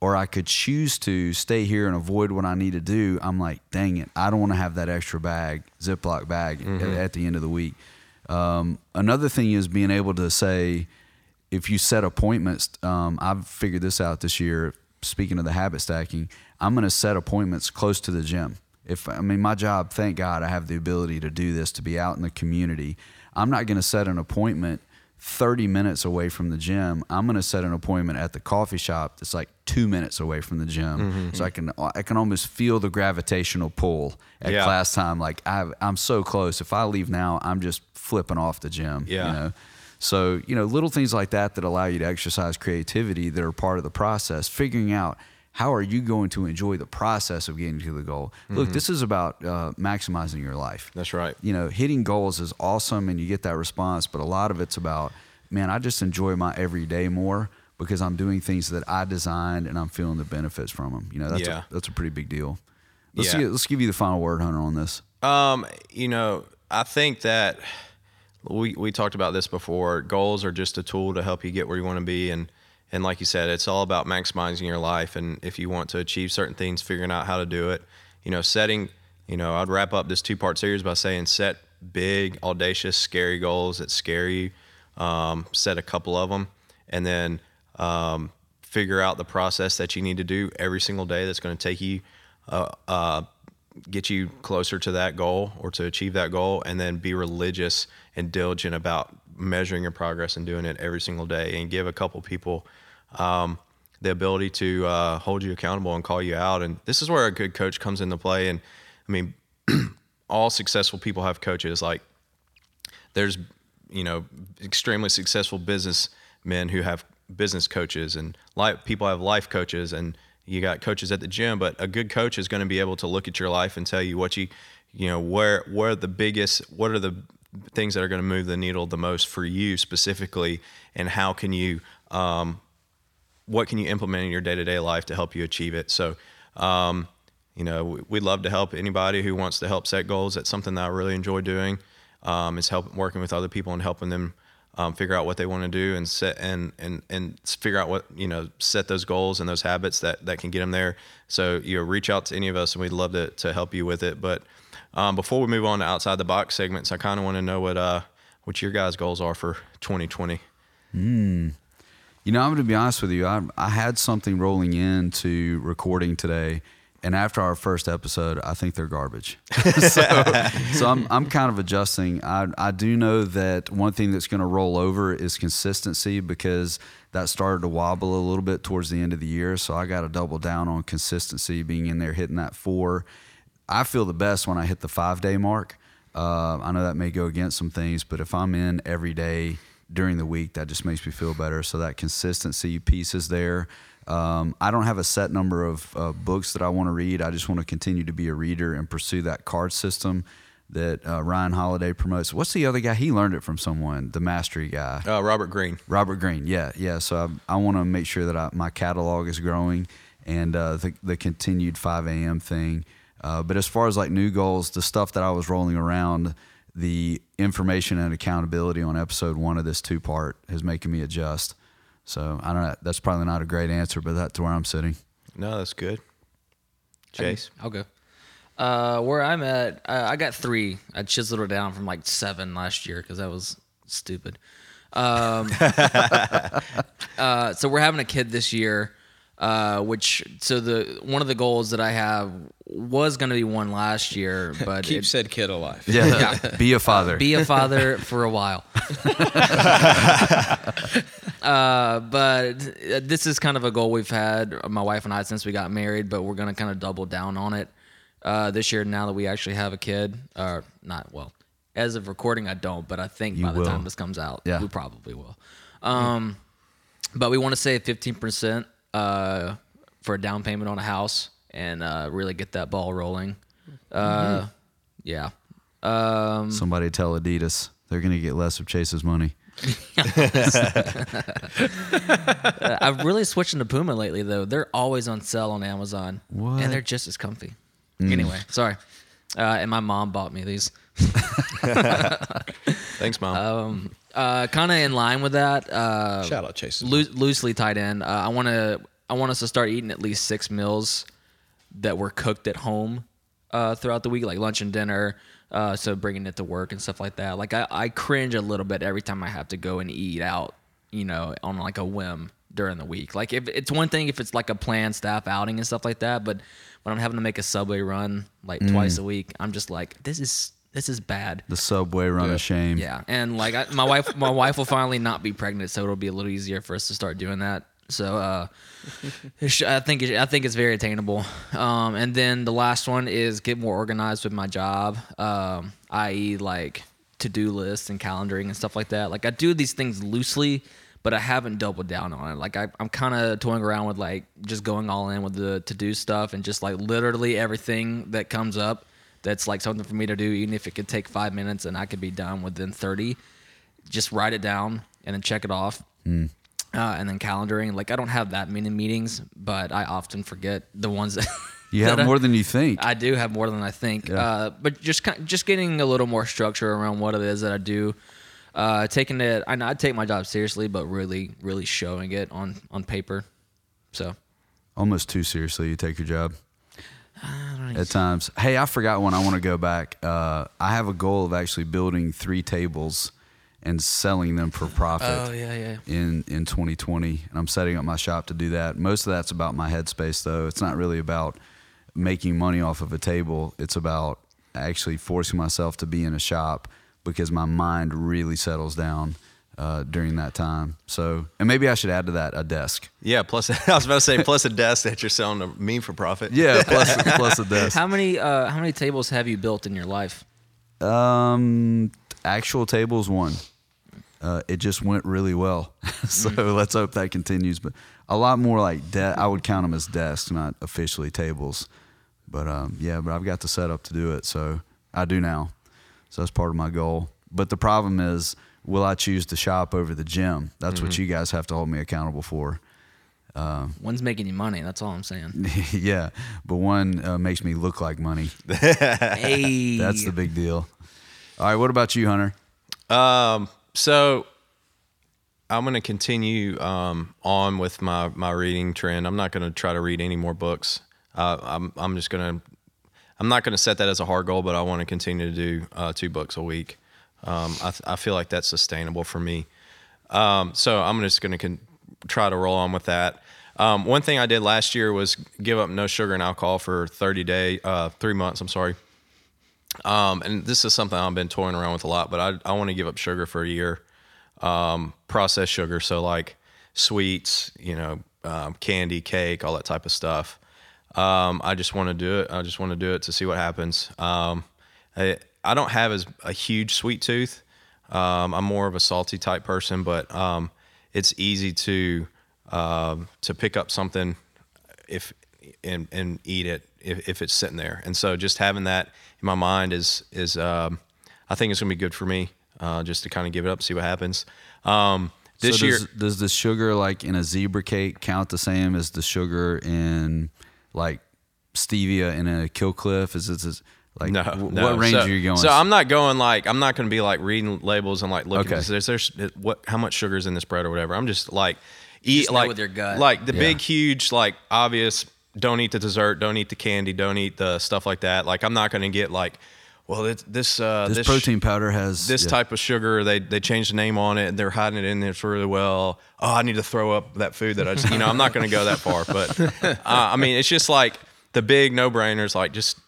or I could choose to stay here and avoid what I need to do. I'm like, dang it, I don't want to have that extra bag, Ziploc bag at, at the end of the week. Um, another thing is being able to say, if you set appointments, um, I've figured this out this year. Speaking of the habit stacking, I'm going to set appointments close to the gym. If I mean my job, thank God I have the ability to do this to be out in the community. I'm not going to set an appointment 30 minutes away from the gym. I'm going to set an appointment at the coffee shop that's like two minutes away from the gym, mm-hmm. so I can I can almost feel the gravitational pull at Yeah. class time. Like I I'm so close. If I leave now, I'm just flipping off the gym. Yeah. You know. So, you know, little things like that that allow you to exercise creativity that are part of the process, figuring out how are you going to enjoy the process of getting to the goal. Look, this is about uh, maximizing your life. That's right. You know, hitting goals is awesome and you get that response, but a lot of it's about, man, I just enjoy my everyday more because I'm doing things that I designed and I'm feeling the benefits from them. You know, that's, Yeah. a, that's a pretty big deal. Let's, Yeah. get, let's give you the final word, Hunter, on this. Um, you know, I think that we we talked about this before. Goals are just a tool to help you get where you want to be, and and like you said, it's all about maximizing your life. And if you want to achieve certain things, figuring out how to do it. You know, setting. You know, I'd wrap up this two part series by saying set big, audacious, scary goals that scare you. Um, set a couple of them, and then um, figure out the process that you need to do every single day. That's going to take you. Uh, uh, get you closer to that goal or to achieve that goal and then be religious and diligent about measuring your progress and doing it every single day and give a couple people um, the ability to uh, hold you accountable and call you out. And this is where a good coach comes into play. And i mean all successful people have coaches. Like there's you know extremely successful businessmen who have business coaches and life people have life coaches and you got coaches at the gym. But a good coach is going to be able to look at your life and tell you what you you know where where the biggest what are the things that are going to move the needle the most for you specifically and how can you um, what can you implement in your day-to-day life to help you achieve it? So um, you know we- we'd love to help anybody who wants to help set goals. That's something that i really enjoy doing. Um, is help working with other people and helping them um, figure out what they want to do and set and and and figure out what you know set those goals and those habits that that can get them there. So you know reach out to any of us and we'd love to, to help you with it. But um, before we move on to outside the box segments i kind of want to know what uh what your guys goals are for 2020 You know, I'm going to be honest with you. I, I had something rolling into recording today, and after our first episode, I think they're garbage. so, so I'm I'm kind of adjusting. I I do know that one thing that's going to roll over is consistency because that started to wobble a little bit towards the end of the year. So I got to double down on consistency, being in there, hitting that four. I feel the best when I hit the five day mark. Uh, I know that may go against some things, but if I'm in every day during the week, that just makes me feel better. So that consistency piece is there. Um, I don't have a set number of uh, books that I want to read. I just want to continue to be a reader and pursue that card system that uh, Ryan Holiday promotes. What's the other guy? He learned it from someone, the mastery guy. uh, robert Greene Robert Greene, yeah, yeah. So I, I want to make sure that I, my catalog is growing and uh, the, the continued 5 a.m. thing. Uh, but as far as like new goals, the stuff that I was rolling around, the information and accountability on episode one of this two part is making me adjust. So I don't know. That's probably not a great answer, but that's where I'm sitting. no that's good chase I'll go. Uh, where I'm at, uh, I got three. I chiseled it down from like seven last year because that was stupid. Um, uh, so we're having a kid this year, uh, which so the one of the goals that I have was going to be one last year, but Keep it- said kid alive. Yeah. Be a father. be a father for a while. uh, but uh, this is kind of a goal we've had, my wife and I, since we got married, but we're going to kind of double down on it uh, this year now that we actually have a kid. Or not, well, as of recording, I don't, but I think You by the will. time this comes out, Yeah. we probably will. Um, but we want to save 15% uh, for a down payment on a house and uh, really get that ball rolling. Uh, Yeah. Um, Somebody tell Adidas they're going to get less of Chase's money. I've really switched into Puma lately, though. They're always on sale on Amazon, What? Mm. and they're just as comfy. Anyway, sorry. Uh, and my mom bought me these. Thanks, mom. Uh, kind of in line with that. Uh, Shout out Chase. loo- loosely tied in. Uh, I want to. I want us to start eating at least six meals that were cooked at home uh, throughout the week, like lunch and dinner. Uh, so bringing it to work and stuff like that. Like I, I cringe a little bit every time I have to go and eat out, you know, on like a whim during the week. Like if it's one thing if it's like a planned staff outing and stuff like that, but when I'm having to make a subway run like twice a week, I'm just like, this is this is bad. The subway run of shame. Yeah, and like I, my wife, my wife will finally not be pregnant, so it'll be a little easier for us to start doing that. So uh, I think it, I think it's very attainable. Um, and then the last one is get more organized with my job, um, i.e., like to do lists and calendaring and stuff like that. Like I do these things loosely, but I haven't doubled down on it. Like I, I'm kind of toying around with like just going all in with the to do stuff and just like literally everything that comes up that's like something for me to do, even if it could take five minutes and I could be done within 30. Just write it down and then check it off. Uh, and then calendaring. Like I don't have that many meetings, but I often forget the ones that You have that I- more than you think. I do have more than I think. Yeah. Uh, but just kind just getting a little more structure around what it is that I do. Uh, taking it, I, know I take my job seriously, but really, really showing it on on paper. So Almost too seriously, you take your job. At times. Hey, I forgot one. I want to go back. Uh, I have a goal of actually building three tables and selling them for profit. Oh, yeah, yeah. In in 2020, and I'm setting up my shop to do that. Most of that's about my headspace, though. It's not really about making money off of a table. It's about actually forcing myself to be in a shop because my mind really settles down uh, during that time. So, and maybe I should add to that a desk. yeah, plus I was about to say plus a desk that you're selling to me for profit. Yeah, plus plus a desk. how many uh, how many tables have you built in your life? Um, actual tables one. Uh, it just went really well, so let's hope that continues. But a lot more like de- I would count them as desks, not officially tables. But um, yeah, but I've got the setup to do it, so I do now. So that's part of my goal. But the problem is, will I choose to shop over the gym? That's what you guys have to hold me accountable for. One's making you money. That's all I'm saying. yeah, but one uh, makes me look like money. hey, That's the big deal. All right, what about you, Hunter? Um, so I'm going to continue um, on with my, my reading trend. I'm not going to try to read any more books. Uh, I'm I'm just going to I'm not going to set that as a hard goal, but I want to continue to do uh, two books a week. Um, I, I feel like that's sustainable for me. Um, so I'm just going to con- try to roll on with that. Um, one thing I did last year was give up no sugar and alcohol for 30 day, uh, three months. I'm sorry. Um, and this is something I've been toying around with a lot, but I, I want to give up sugar for a year. Um, processed sugar, so like sweets, you know, um, candy, cake, all that type of stuff. I just want to do it. I just want to do it to see what happens. I, don't have as a huge sweet tooth. Um, I'm more of a salty type person, but um, it's easy to um, to pick up something if and and eat it if, if it's sitting there. And so just having that in my mind is is um, I think it's gonna be good for me uh, just to kind of give it up, see what happens. Um, this so year, does, does the sugar like in a zebra cake count the same as the sugar in like stevia in a kill cliff? Is it is- like no, wh- no. what range so, are you going? So I'm not going like I'm not going to be like reading labels and like looking. Okay. Okay. There's, there's what how much sugar is in this bread or whatever. I'm just like eat Just like with your gut. like the Yeah. big huge like obvious. Don't eat the dessert. Don't eat the candy. Don't eat the stuff like that. Like I'm not going to get like well, it, this uh, This, this protein powder has this yeah. type of sugar they they changed the name on it and they're hiding it in there really well oh i need to throw up that food that i just you know i'm not going to go that far but uh, i mean it's just like the big no-brainers like just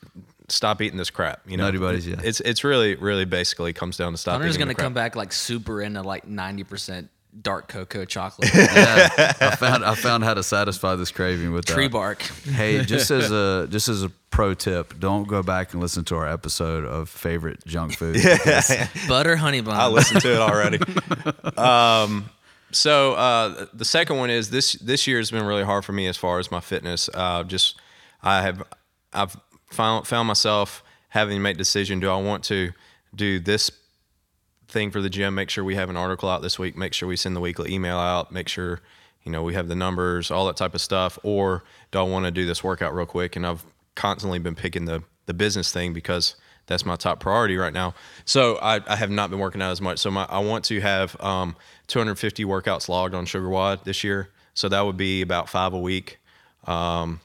stop eating this crap you know Nutty Buddies, yeah. it's it's really really basically comes down to stop Hunter's eating gonna the crap. come back like super into like ninety percent dark cocoa chocolate, Yeah, I found I found how to satisfy this craving with tree that. bark. Hey, just as a just as a pro tip, don't go back and listen to our episode of favorite junk food. because butter honey bun. I listened to it already. um, so uh, the second one is this. This year has been really hard for me as far as my fitness. Uh, just I have I've found found myself having to make decision. Do I want to do this thing for the gym? Make sure we have an article out this week. Make sure we send the weekly email out. Make sure you know we have the numbers, all that type of stuff. Or do I want to do this workout real quick? And I've constantly been picking the the business thing because that's my top priority right now. So I, I have not been working out as much. So my, I want to have um, 250 workouts logged on SugarWOD this year. So that would be about five a week. Um,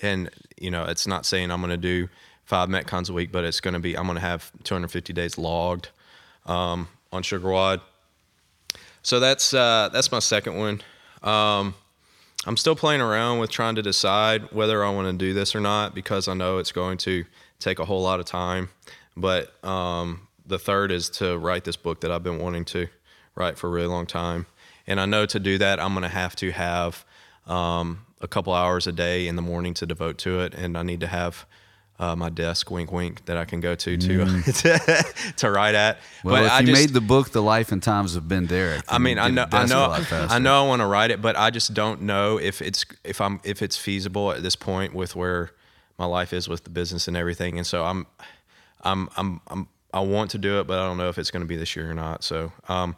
and you know, it's not saying I'm going to do five metcons a week, but it's going to be I'm going to have 250 days logged um, on SugarWOD. So that's uh, that's my second one. Um, I'm still playing around with trying to decide whether I want to do this or not because I know it's going to take a whole lot of time. But um, the third is to write this book that I've been wanting to write for a really long time. And I know to do that, I'm going to have to have um, a couple hours a day in the morning to devote to it. And I need to have uh, my desk, wink, wink, that I can go to to, to, to write at. well, but if I you just, made the book, The Life and Times of Ben Derrick. I mean, I know, I a desk a know. I know, I want to write it, but I just don't know if it's if I'm if it's feasible at this point with where my life is with the business and everything. And so I'm, I'm, I'm, I'm I want to do it, but I don't know if it's going to be this year or not. So, um,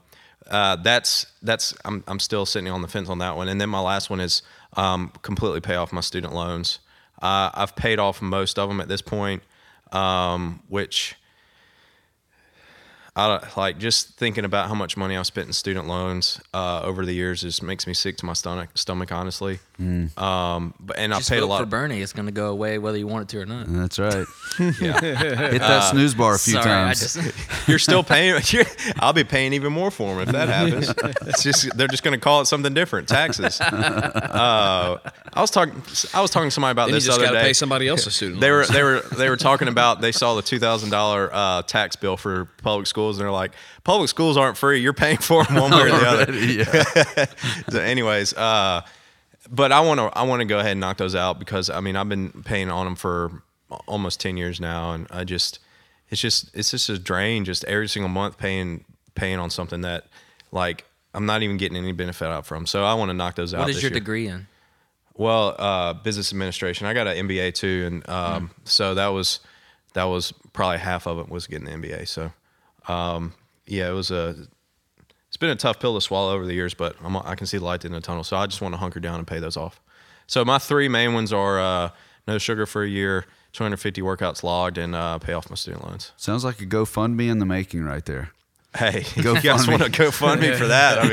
uh, that's that's I'm I'm still sitting on the fence on that one. And then my last one is um, completely pay off my student loans. Uh, I've paid off most of them at this point, um, which I like just thinking about how much money I've spent in student loans uh, over the years just makes me sick to my stomach. Stomach, honestly. Um, but and I Just paid a lot. for Bernie. It's gonna go away whether you want it to or not. That's right. yeah, Hit that snooze bar a few Sorry, times. just you're still paying. You're, I'll be paying even more for them if that happens. It's just they're just going to call it something different. Taxes. Uh, I was talking. I was talking to somebody about Then you this just other day. pay somebody else's student. they were they were they were talking about they saw the two thousand dollar uh, tax bill for public schools and they're like public schools aren't free you're paying for them one way or the other. yeah. So anyways, uh, but I want to I want to go ahead and knock those out because I mean I've been paying on them for almost ten years now and I just it's just it's just a drain just every single month paying paying on something that like I'm not even getting any benefit out from. So I want to knock those out. what is your year. degree in? Well, uh, business administration. I got an MBA too, and um, so that was that was probably half of it was getting the MBA. So, um, yeah, it was a. It's been a tough pill to swallow over the years, but I'm, I can see the light in the tunnel. So I just want to hunker down and pay those off. So my three main ones are uh, no sugar for a year, 250 workouts logged, and uh, pay off my student loans. Sounds like a GoFundMe in the making right there. Hey, Go you guys want me. to go fund for that? I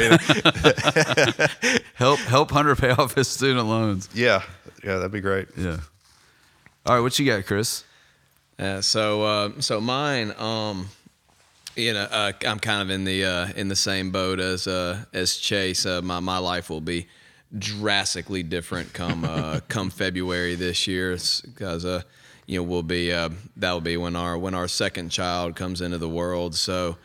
mean, Help help Hunter pay off his student loans. yeah, yeah, that'd be great. Yeah. All right, what you got, Chris? Yeah, so uh, so mine, um, you know, uh, I'm kind of in the uh, in the same boat as uh, as Chase. Uh, my my life will be drastically different come uh, come February this year because uh, you know we'll be uh, that will be when our when our second child comes into the world. So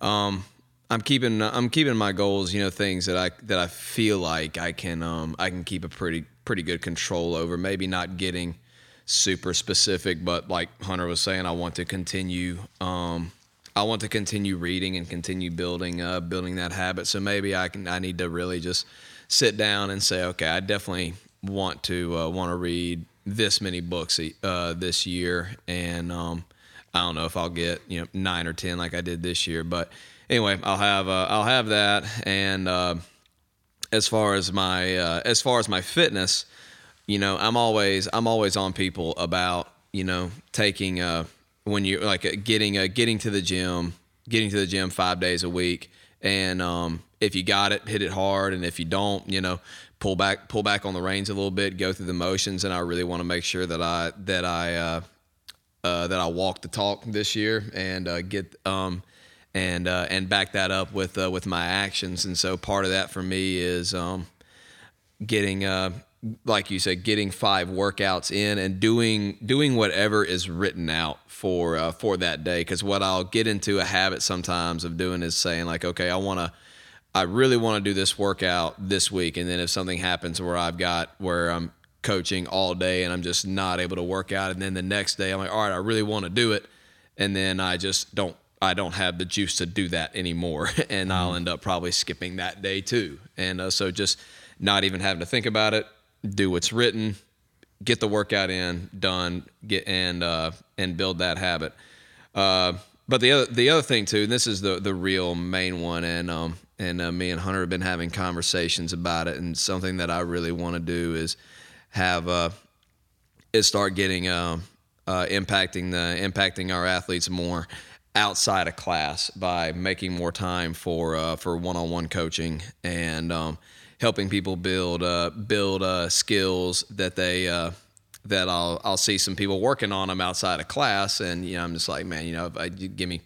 um, I'm keeping I'm keeping my goals. You know, things that I that I feel like I can um, I can keep a pretty pretty good control over. Maybe not getting super specific, but like Hunter was saying, I want to continue. Um, I want to continue reading and continue building uh, building that habit. So maybe I can. I need to really just sit down and say, okay, I definitely want to uh, want to read this many books uh, this year, and um, I don't know if I'll get you know nine or ten like I did this year, but anyway, I'll have uh, I'll have that. And uh, as far as my uh, as far as my fitness, you know, I'm always I'm always on people about you know taking uh when you're like uh, getting uh, getting to the gym, getting to the gym five days a week, and um, if you got it, hit it hard, and if you don't, you know, pull back pull back on the reins a little bit, go through the motions, and I really want to make sure that I that I uh, uh, that I walk the talk this year and uh, get um, and uh, and back that up with with my actions. And so part of that for me is um, getting uh, like you said, getting five workouts in and doing doing whatever is written out for uh, for that day. Because what I'll get into a habit sometimes of doing is saying like, okay, I want to. I really want to do this workout this week, and then if something happens where I've got where I'm coaching all day and I'm just not able to work out, and then the next day I'm like, all right, I really want to do it, and then I just don't I don't have the juice to do that anymore, and I'll end up probably skipping that day too. And uh, so just not even having to think about it, do what's written, get the workout in, done, get and uh, and build that habit. Uh, but the other the other thing too, and this is the the real main one, and um and uh, me and Hunter have been having conversations about it, and something that I really want to do is have uh is start getting um uh, impacting the impacting our athletes more outside of class by making more time for uh, for one-on-one coaching and um, helping people build uh, build uh, skills that they uh, that I'll I'll see some people working on them outside of class and you know I'm just like man you know if I, you give me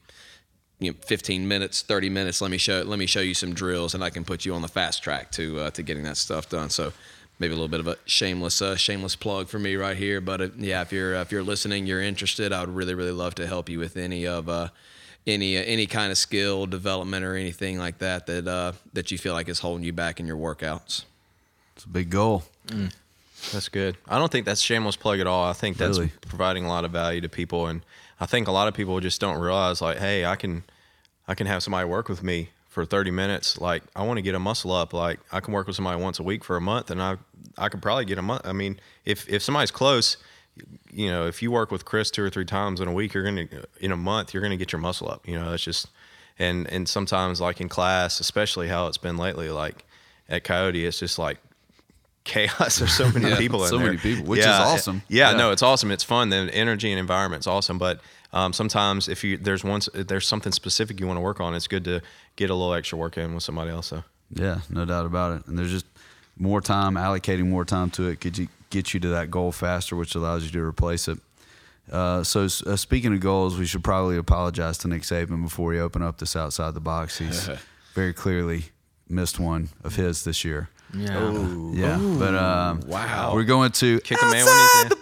you know 15 minutes 30 minutes let me show let me show you some drills and I can put you on the fast track to uh, to getting that stuff done so maybe a little bit of a shameless uh, shameless plug for me right here. But uh, yeah, if you're if you're listening, you're interested, I would really really love to help you with any of uh, any uh, any kind of skill development or anything like that that uh, that you feel like is holding you back in your workouts. It's a big goal. That's good. I don't think that's shameless plug at all. I think that's Really? providing a lot of value to people, and I think a lot of people just don't realize like, hey, I can, I can have somebody work with me for 30 minutes. Like, I want to get a muscle up. Like, I can work with somebody once a week for a month, and I, I could probably get a month. I mean, if if somebody's close, you know, if you work with Chris two or three times in a week, you're gonna in a month, you're gonna get your muscle up. You know, it's just, and and sometimes like in class, especially how it's been lately, like at Coyote, it's just like chaos. There's so many Yeah, people so there. many people, which is awesome. Yeah, Yeah. no, it's awesome. It's fun. The energy and environment's awesome. But um, sometimes if you there's once there's something specific you want to work on, it's good to get a little extra work in with somebody else. So Yeah, no doubt about it. And there's just more time, allocating more time to it could you get you to that goal faster, which allows you to replace it. Uh, so uh, speaking of goals, we should probably apologize to Nick Saban before we open up this outside the box. He's very clearly missed one of his this year. Yeah. Yeah, but um, Wow. we're going to Kick a man when he's outside in.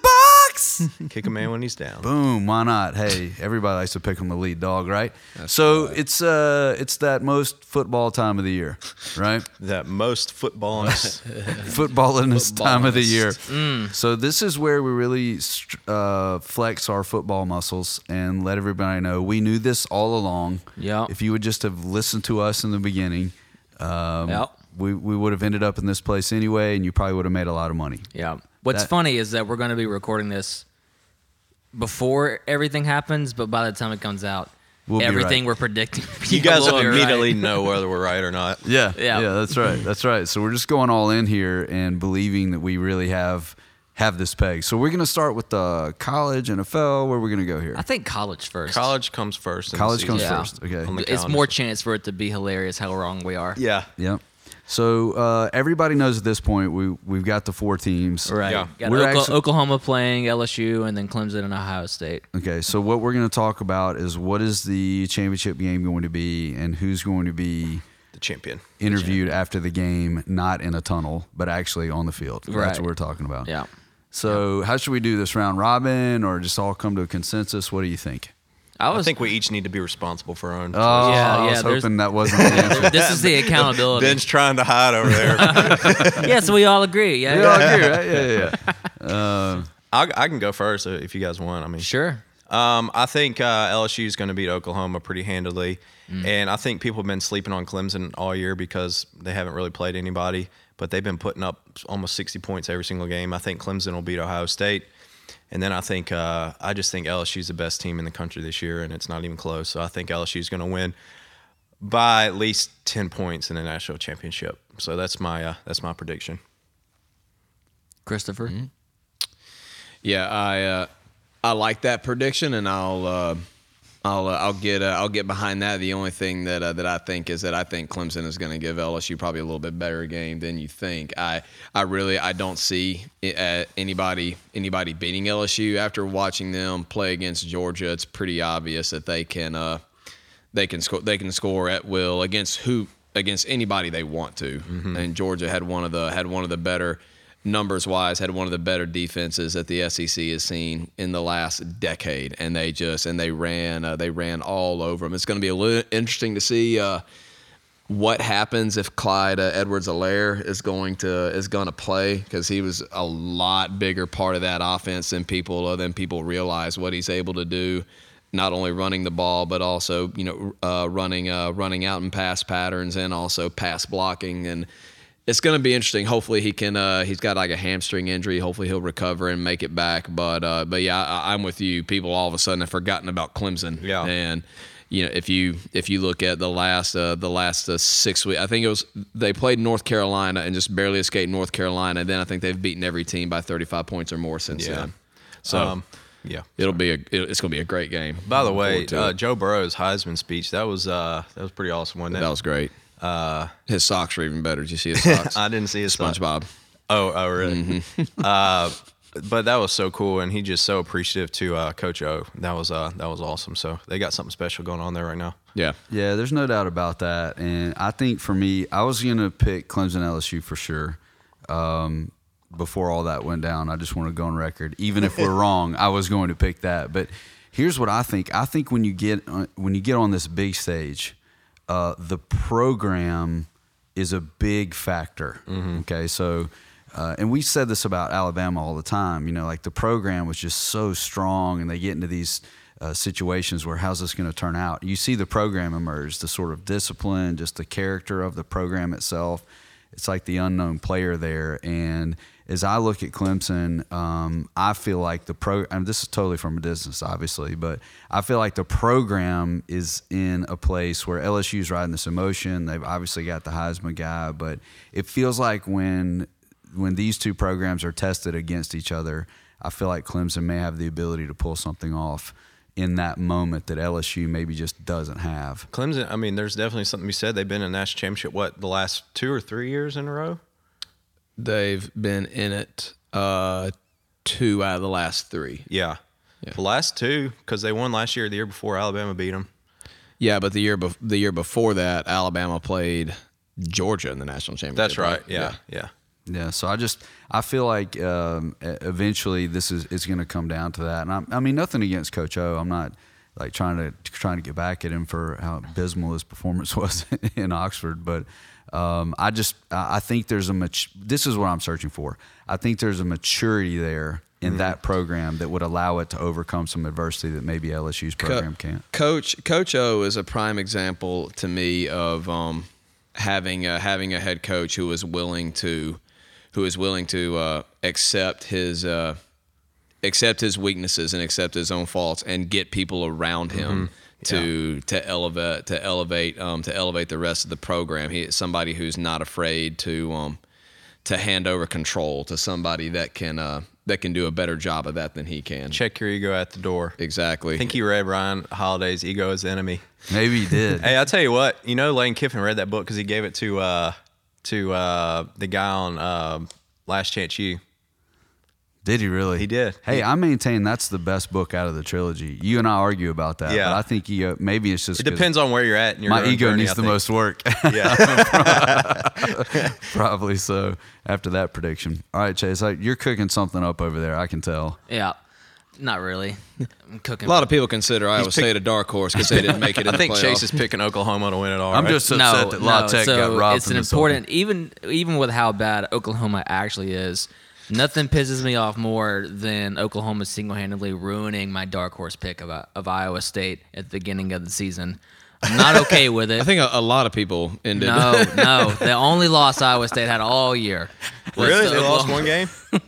The kick a man when he's down. Boom! Why not? Hey, everybody likes to pick him the lead dog, right? so it's uh, it's that most football time of the year, right? That most football. football time of the year. So this is where we really uh, flex our football muscles and let everybody know we knew this all along. Yep. If you would just have listened to us in the beginning, um, Yep. we we would have ended up in this place anyway, and you probably would have made a lot of money. Yeah. What's That- funny is that we're going to be recording this before everything happens, but by the time it comes out, We'll everything right. we're predicting. you guys will will be right. immediately know whether we're right or not. Yeah, Yeah. yeah, that's right, that's right. So we're just going all in here and believing that we really have have this peg. So we're gonna start with the college, NFL. Where we're gonna go here? I think college first. College comes first. College comes. Yeah. first. Okay. It's more chance for it to be hilarious how wrong we are. Yeah. Yep. So uh, everybody knows at this point we we've got the four teams. Right. Yeah. Got We're Okla- actu- Oklahoma playing LSU and then Clemson and Ohio State. Okay. So what we're going to talk about is what is the championship game going to be, and who's going to be The champion. interviewed after the game, not in a tunnel, but actually on the field. That's what we're talking about. Yeah. So how should we do this round robin, or just all come to a consensus? What do you think? I I think we each need to be responsible for our own. Oh, Yeah, I yeah, was there's- hoping that wasn't the answer. this is the accountability. Ben's trying to hide over there. yeah, so we all agree. Yeah. we all agree, right? Yeah, yeah. yeah. Uh, I, I can go first if you guys want. I mean, Sure. Um, I think uh, LSU is going to beat Oklahoma pretty handily, Mm. and I think people have been sleeping on Clemson all year because they haven't really played anybody, but they've been putting up almost 60 points every single game. I think Clemson will beat Ohio State, and then I think uh, I just think LSU is the best team in the country this year, and it's not even close. So I think LSU is going to win by at least 10 points in the national championship. So that's my uh, that's my prediction. Christopher. Mm-hmm. Yeah, I uh, I like that prediction, and I'll uh, I'll uh, I'll get uh, I'll get behind that. The only thing that uh, that I think is that I think Clemson is going to give LSU probably a little bit better game than you think. I I really I don't see uh, anybody anybody beating LSU after watching them play against Georgia. It's pretty obvious that they can uh, they can score they can score at will against who against anybody they want to. And Georgia had one of the had one of the better numbers wise had one of the better defenses that the SEC has seen in the last decade, and they just and they ran uh, they ran all over them. It's going to be a little interesting to see uh, what happens if Clyde uh, Edwards-Helaire is going to is going to play because he was a lot bigger part of that offense than people uh, than people realize what he's able to do. Not only running the ball, but also you know uh, running uh, running out in pass patterns and also pass blocking and it's going to be interesting. Hopefully he can. Uh, he's got like a hamstring injury. Hopefully he'll recover and make it back. But uh, but yeah, I, I'm with you. People all of a sudden have forgotten about Clemson. Yeah. And you know if you if you look at the last uh, the last uh, six weeks, I think it was they played North Carolina and just barely escaped North Carolina. And then I think they've beaten every team by 35 points or more since Yeah. then. So Um, yeah. it'll be a it's going to be a great game. By the way, uh. Joe Burrow's Heisman speech that was uh, that was pretty awesome. Wasn't it? that was great. Uh, His socks are even better. Did you see his socks? I didn't see his son. SpongeBob. Oh, oh, really? uh, but that was so cool, and he just so appreciative to uh, Coach O. That was uh, that was awesome. So they got something special going on there right now. Yeah. Yeah, there's no doubt about that. And I think for me, I was going to pick Clemson LSU for sure. Um, before all that went down, I just want to go on record. Even if we're wrong, I was going to pick that. But here's what I think. I think when you get uh, when you get on this big stage, uh, the program is a big factor. Okay, so. Uh, and we said this about Alabama all the time. You know, like the program was just so strong, and they get into these uh, situations where how's this going to turn out? You see the program emerge, the sort of discipline, just the character of the program itself. It's like the unknown player there. And as I look at Clemson, um, I feel like the pro. And this is totally from a distance, obviously, but I feel like the program is in a place where LSU's riding this emotion. They've obviously got the Heisman guy, but it feels like when when these two programs are tested against each other, I feel like Clemson may have the ability to pull something off in that moment that LSU maybe just doesn't have. Clemson. I mean, there's definitely something be said. They've been in national championship what the last two or three years in a row. They've been in it uh, two out of the last three. Yeah, Yeah. the last two because they won last year. The year before, Alabama beat them. Yeah, but the year bef- the year before that, Alabama played Georgia in the national championship. That's right. Yeah, yeah. Yeah, so I just I feel like um, eventually this is it's going to come down to that, and I'm, I mean nothing against Coach O. I'm not like trying to trying to get back at him for how abysmal his performance was in Oxford, but um, I just I I think there's a mat- this is what I'm searching for. I think there's a maturity there in that program that would allow it to overcome some adversity that maybe LSU's program can't. Coach Coach O is a prime example to me of um, having a, having a head coach who is willing to who is willing to uh, accept his uh, accept his weaknesses and accept his own faults and get people around him to to elevate to elevate um, to elevate the rest of the program. He is somebody who's not afraid to um, to hand over control to somebody that can uh, that can do a better job of that than he can. Check your ego at the door. Exactly. I think you read Ryan Holiday's "Ego is the Enemy." Maybe he did. Hey, I tell you what, you know, Lane Kiffin read that book because he gave it to uh, to uh, the guy on uh, Last Chance U. Did he really? He did. Hey, He- I maintain that's the best book out of the trilogy. You and I argue about that. Yeah. but I think ego, maybe it's just It depends on where you're at. Your My ego journey, needs the most work. Yeah, Probably so. After that prediction. All right, Chase, I, you're cooking something up over there. I can tell. Yeah, not really. I'm cooking. A lot of people consider Iowa State a dark horse because they didn't make it in I think the Chase is picking Oklahoma to win it all. I'm right? just upset no, that La no. Tech so got robbed it's an this important even even with how bad Oklahoma actually is. Nothing pisses me off more than Oklahoma single-handedly ruining my dark horse pick of, uh, of Iowa State at the beginning of the season. I'm not okay with it. I think a, a lot of people ended. no, no. The only loss Iowa State had all year. was really to they lost one game.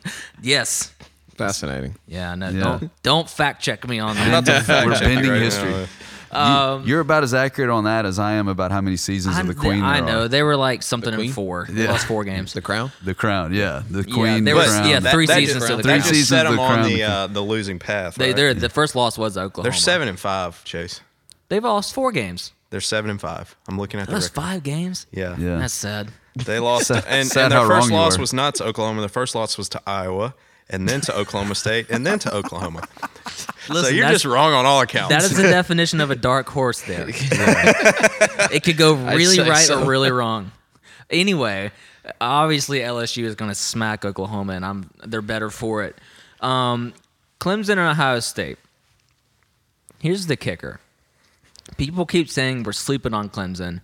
Yes. Fascinating. Yeah. No. Yeah. Don't don't fact check me on I'm that. We're bending right history. now. Um, You're about as accurate on that as I am about how many seasons I, of the Queen. I know are. they were like something in Queen? four. They Yeah. lost four games. The crown. the Crown. Yeah, the Yeah, Queen. there the was- Crown. yeah, three that seasons just, to the that Crown. just Three set seasons them of the on the uh, the losing path. They, right? they're the first loss was Oklahoma. They're seven and five, Chase. They've lost four games. They're seven and five. I'm looking at the That's five games. Yeah. Yeah. That's sad. They lost, Sad- and, sad and their first loss were. was not to Oklahoma. The first loss was to Iowa, and then to Oklahoma State, and then to Oklahoma. so you're just wrong on all accounts. That is the definition of a dark horse. There, it could go really right so. or really wrong. Anyway, obviously LSU is going to smack Oklahoma, and I'm they're better for it. Um, Clemson and Ohio State. Here's the kicker. People keep saying we're sleeping on Clemson.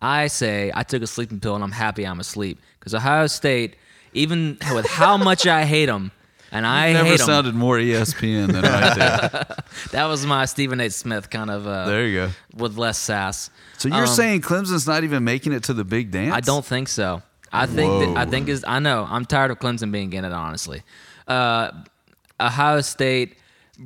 I say I took a sleeping pill and I'm happy I'm asleep because Ohio State, even with how much I hate them, and I Never sounded more ESPN than I did. that was my Stephen A. Smith kind of uh, there you go. with less sass. So you're Um, saying Clemson's not even making it to the big dance? I don't think so. I think that, I think is I know I'm tired of Clemson being in it. Honestly, uh, Ohio State.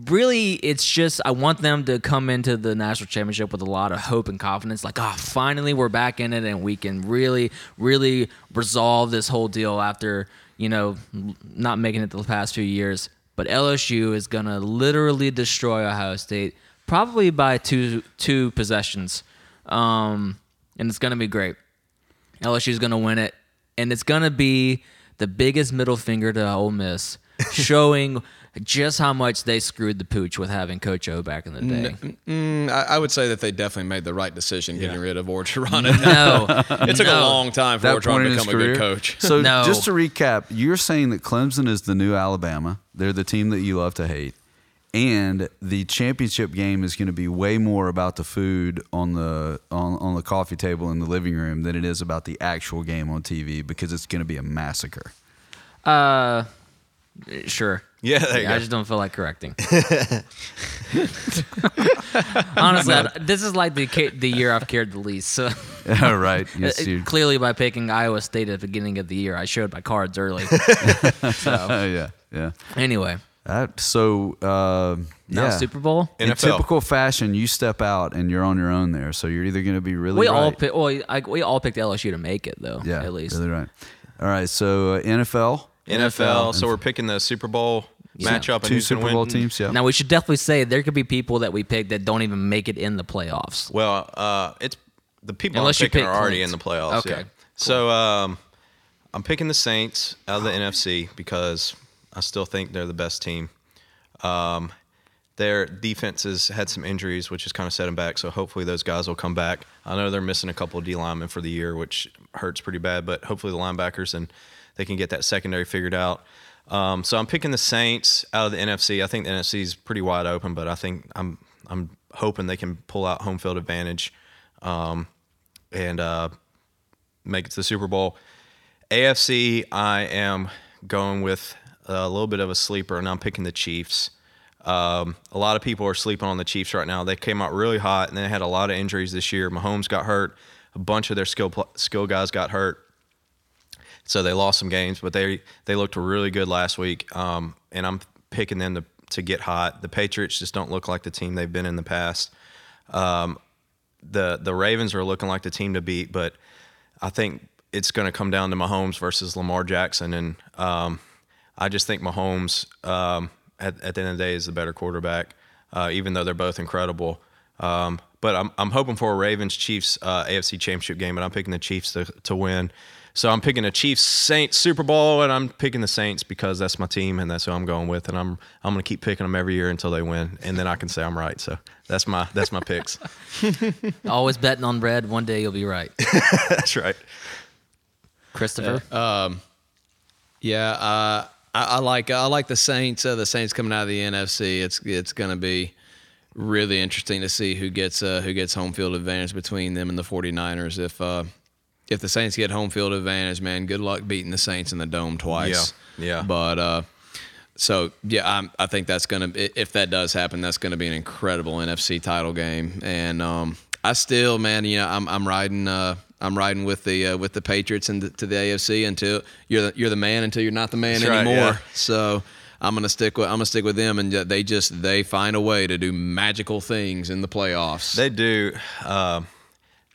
Really, it's just I want them to come into the national championship with a lot of hope and confidence. Like, oh, finally we're back in it, and we can really, really resolve this whole deal after you know not making it the past few years. But LSU is gonna literally destroy Ohio State, probably by two two possessions, um, and it's gonna be great. LSU is going to win it, and it's going to be the biggest middle finger to Ole Miss, showing just how much they screwed the pooch with having Coach O back in the day. Mm, I, I would say that they definitely made the right decision getting Yeah. rid of Orgeron. No, it took a long time for That Orgeron to become a good coach. So No. just to recap, you're saying that Clemson is the new Alabama. They're the team that you love to hate. And the championship game is going to be way more about the food on the on, on the coffee table in the living room than it is about the actual game on TV because it's going to be a massacre. Uh, sure. Yeah, there you I just don't feel like correcting. Honestly, I, this is like the ca- the year I've cared the least. So All right. Yes, Uh, you. clearly, by picking Iowa State at the beginning of the year, I showed my cards early. so yeah, yeah. anyway, That, so uh, now yeah. Super Bowl. In NFL. typical fashion, you step out and you're on your own there. So you're either going to be really We all right. pick, well, I, we all picked LSU to make it though. yeah, at least. really right. All right. So uh, NFL, NFL. So we're picking the Super Bowl matchup and two Super Bowl win. teams. Yeah. Now we should definitely say there could be people that we pick that don't even make it in the playoffs. Well, uh, it's the people Unless I'm you picking pick are already Clint. in the playoffs. Okay, yeah. So um, I'm picking the Saints out of the NFC because I still think they're the best team. Um, their defense has had some injuries, which has kind of set them back. So hopefully those guys will come back. I know they're missing a couple of D linemen for the year, which hurts pretty bad. But hopefully the linebackers and they can get that secondary figured out. Um, so I'm picking the Saints out of the NFC. I think the NFC is pretty wide open, but I think I'm I'm hoping they can pull out home field advantage um, and uh, make it to the Super Bowl. AFC, I am going with a little bit of a sleeper, and I'm picking the Chiefs. Um, a lot of people are sleeping on the Chiefs right now. They came out really hot, and they had a lot of injuries this year. Mahomes got hurt. A bunch of their skill skill guys got hurt, so they lost some games. But they they looked really good last week, um, and I'm picking them to to get hot. The Patriots just don't look like the team they've been in the past. Um, the the Ravens are looking like the team to beat, but I think it's going to come down to Mahomes versus Lamar Jackson, and um, I just think Mahomes um, at, at the end of the day is the better quarterback, uh, even though they're both incredible. Um, but I'm I'm hoping for a Ravens Chiefs uh, AFC Championship game, and I'm picking the Chiefs to to win. So I'm picking a Chiefs Saints Super Bowl, and I'm picking the Saints because that's my team and that's who I'm going with, and I'm I'm going to keep picking them every year until they win, and then I can say I'm right. So that's my that's my picks. Always betting on red. One day you'll be right. that's right. Christopher. Yeah, uh, I, I like I like the Saints. Uh, the Saints coming out of the NFC. It's it's going to be really interesting to see who gets uh, who gets home field advantage between them and the 49ers. If uh, if the Saints get home field advantage, man, good luck beating the Saints in the dome twice. Yeah, yeah. But uh, so yeah, I'm, I think that's gonna if that does happen, that's gonna be an incredible NFC title game. And um, I still, man, you know, I'm I'm riding. Uh, I'm riding with the uh, with the Patriots and to the AFC until you're the, you're the man until you're not the man That's right, anymore. yeah. So I'm gonna stick with I'm gonna stick with them, and they just they find a way to do magical things in the playoffs. They do. Uh,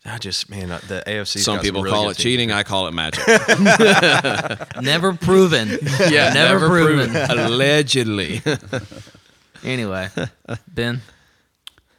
I just man, uh, the AFC. Some people really call it teams. cheating. I call it magic. Never proven. yeah, never, proven. Allegedly. anyway, Ben.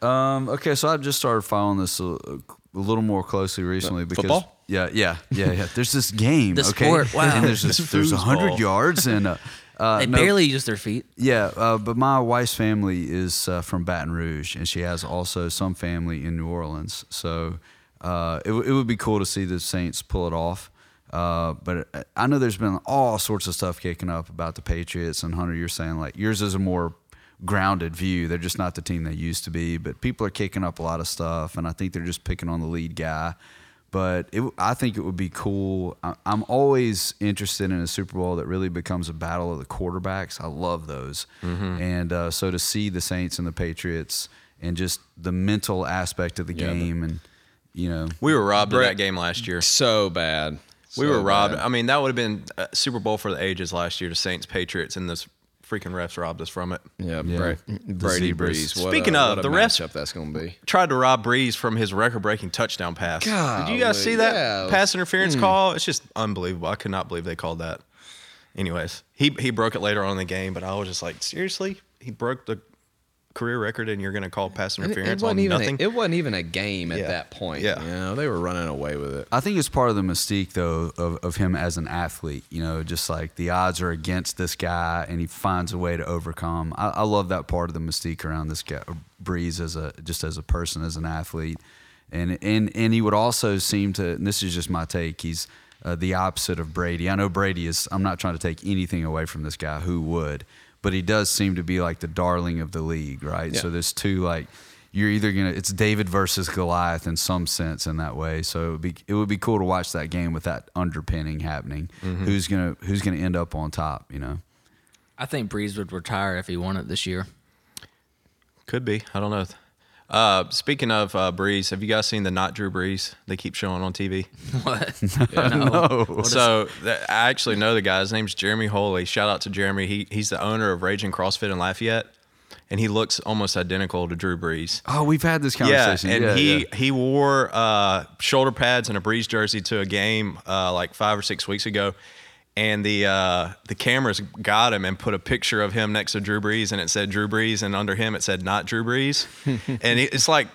Um, okay, so I've just started following this a, a little more closely recently because football? yeah, yeah, yeah, yeah. There's this game, The okay, sport, wow. and there's this, there's a hundred yards and uh, uh, They no- barely use their feet. Yeah, uh, but my wife's family is uh, from Baton Rouge, and she has also some family in New Orleans. So uh, it, w- it would be cool to see the Saints pull it off. Uh, but I know there's been all sorts of stuff kicking up about the Patriots, and Hunter, you're saying like yours is a more grounded view. They're just not the team they used to be, but people are kicking up a lot of stuff, and I think they're just picking on the lead guy. But it, I think it would be cool. I- I'm always interested in a Super Bowl that really becomes a battle of the quarterbacks. I love those. And uh, so to see the Saints and the Patriots and just the mental aspect of the Yeah, the- game and, you know, We were robbed of that game last year. so bad. We were robbed. bad. I mean, that would have been a Super Bowl for the ages last year. The Saints, Patriots, and this freaking refs robbed us from it. Yeah, Yeah. Bra- Brady Zebras. Brees. What Speaking a, of, what a the refs- matchup that's going to be. Tried to rob Brees from his record-breaking touchdown pass. Did you guys see that yeah. pass interference hmm. call? It's just unbelievable. I could not believe they called that. Anyways, he he broke it later on in the game, but I was just like, seriously, he broke the career record, and you're going to call pass And It, interference it wasn't on even. nothing? A, it wasn't even a game at Yeah. that point. Yeah. you know, they were running away with it. I think it's part of the mystique, though, of, of him as an athlete. You know, just like the odds are against this guy, and he finds a way to overcome. I, I love that part of the mystique around this guy, Brees, as a just as a person, as an athlete, and and and he would also seem to. And this is just my take. He's uh, the opposite of Brady. I know Brady is. I'm not trying to take anything away from this guy. Who would? But he does seem to be like the darling of the league, right? Yeah. So there's two like you're either gonna it's David versus Goliath in some sense in that way. So it would be it would be cool to watch that game with that underpinning happening. Mm-hmm. Who's gonna who's gonna end up on top? You know. I think Brees would retire if he won it this year. Could be. I don't know. Uh, speaking of uh, Brees, have you guys seen the not Drew Brees they keep showing on TV? What? no. so th- I actually know the guy. His name's Jeremy Holy. Shout out to Jeremy. He he's the owner of Raging CrossFit in Lafayette, and he looks almost identical to Drew Brees. Oh, we've had this conversation. Yeah, conversation. and Yeah, he yeah. he wore uh, shoulder pads and a Brees jersey to a game uh, like five or six weeks ago, and the uh, the cameras got him and put a picture of him next to Drew Brees, and it said Drew Brees, and under him it said not Drew Brees, and it's like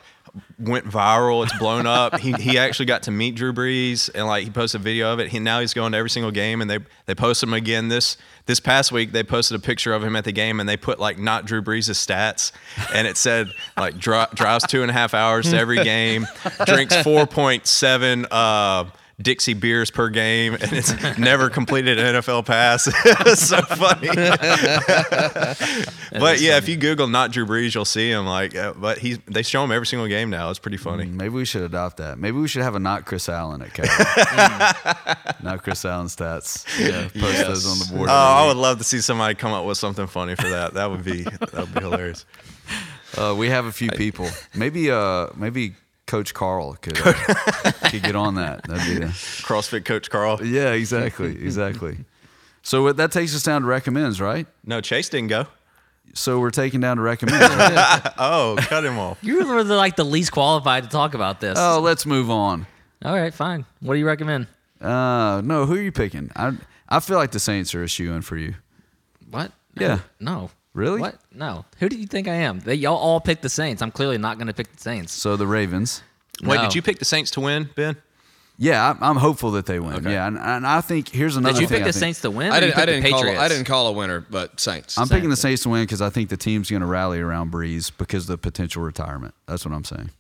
went viral. It's blown up. He he actually got to meet Drew Brees, and like he posted a video of it. He now he's going to every single game, and they they posted him again this this past week. They posted a picture of him at the game, and they put like not Drew Brees' stats, and it said like dri- drives two and a half hours to every game, drinks four point seven. Uh, Dixie beers per game, and it's never completed an NFL pass. it's so funny. but yeah, if you Google not Drew Brees, you'll see him. Like, uh, but he they show him every single game now. It's pretty funny. Maybe we should adopt that. Maybe we should have a not Chris Allen at Cal. not Chris Allen stats. Yeah, post those on the board. Oh, I would love to see somebody come up with something funny for that. That would be that would be hilarious. Uh, we have a few people. Maybe uh maybe Coach Carl could uh, could get on that. That'd be a, CrossFit coach Carl. yeah, exactly, exactly. So that takes us down to recommends, right? No, Chase didn't go. So we're taking down to recommends. Right? Oh, cut him off. You were the, like the least qualified to talk about this. oh, let's move on. All right, fine. What do you recommend? Uh, no, who are you picking? I I feel like the Saints are a shoe in for you. What? Yeah. No. Really? What? No. Who do you think I am? They y'all all picked the Saints. I'm clearly not going to pick the Saints. So the Ravens. Wait, No. did you pick the Saints to win, Ben? Yeah, I'm, I'm hopeful that they win. Okay. Yeah, and, and I think here's another thing. Did you thing. pick I the think. Saints to win? I or you didn't. I picked didn't call. Patriots? I didn't call a winner, but Saints. I'm picking the Saints to win because I think the team's going to rally around Brees because of the potential retirement. That's what I'm saying.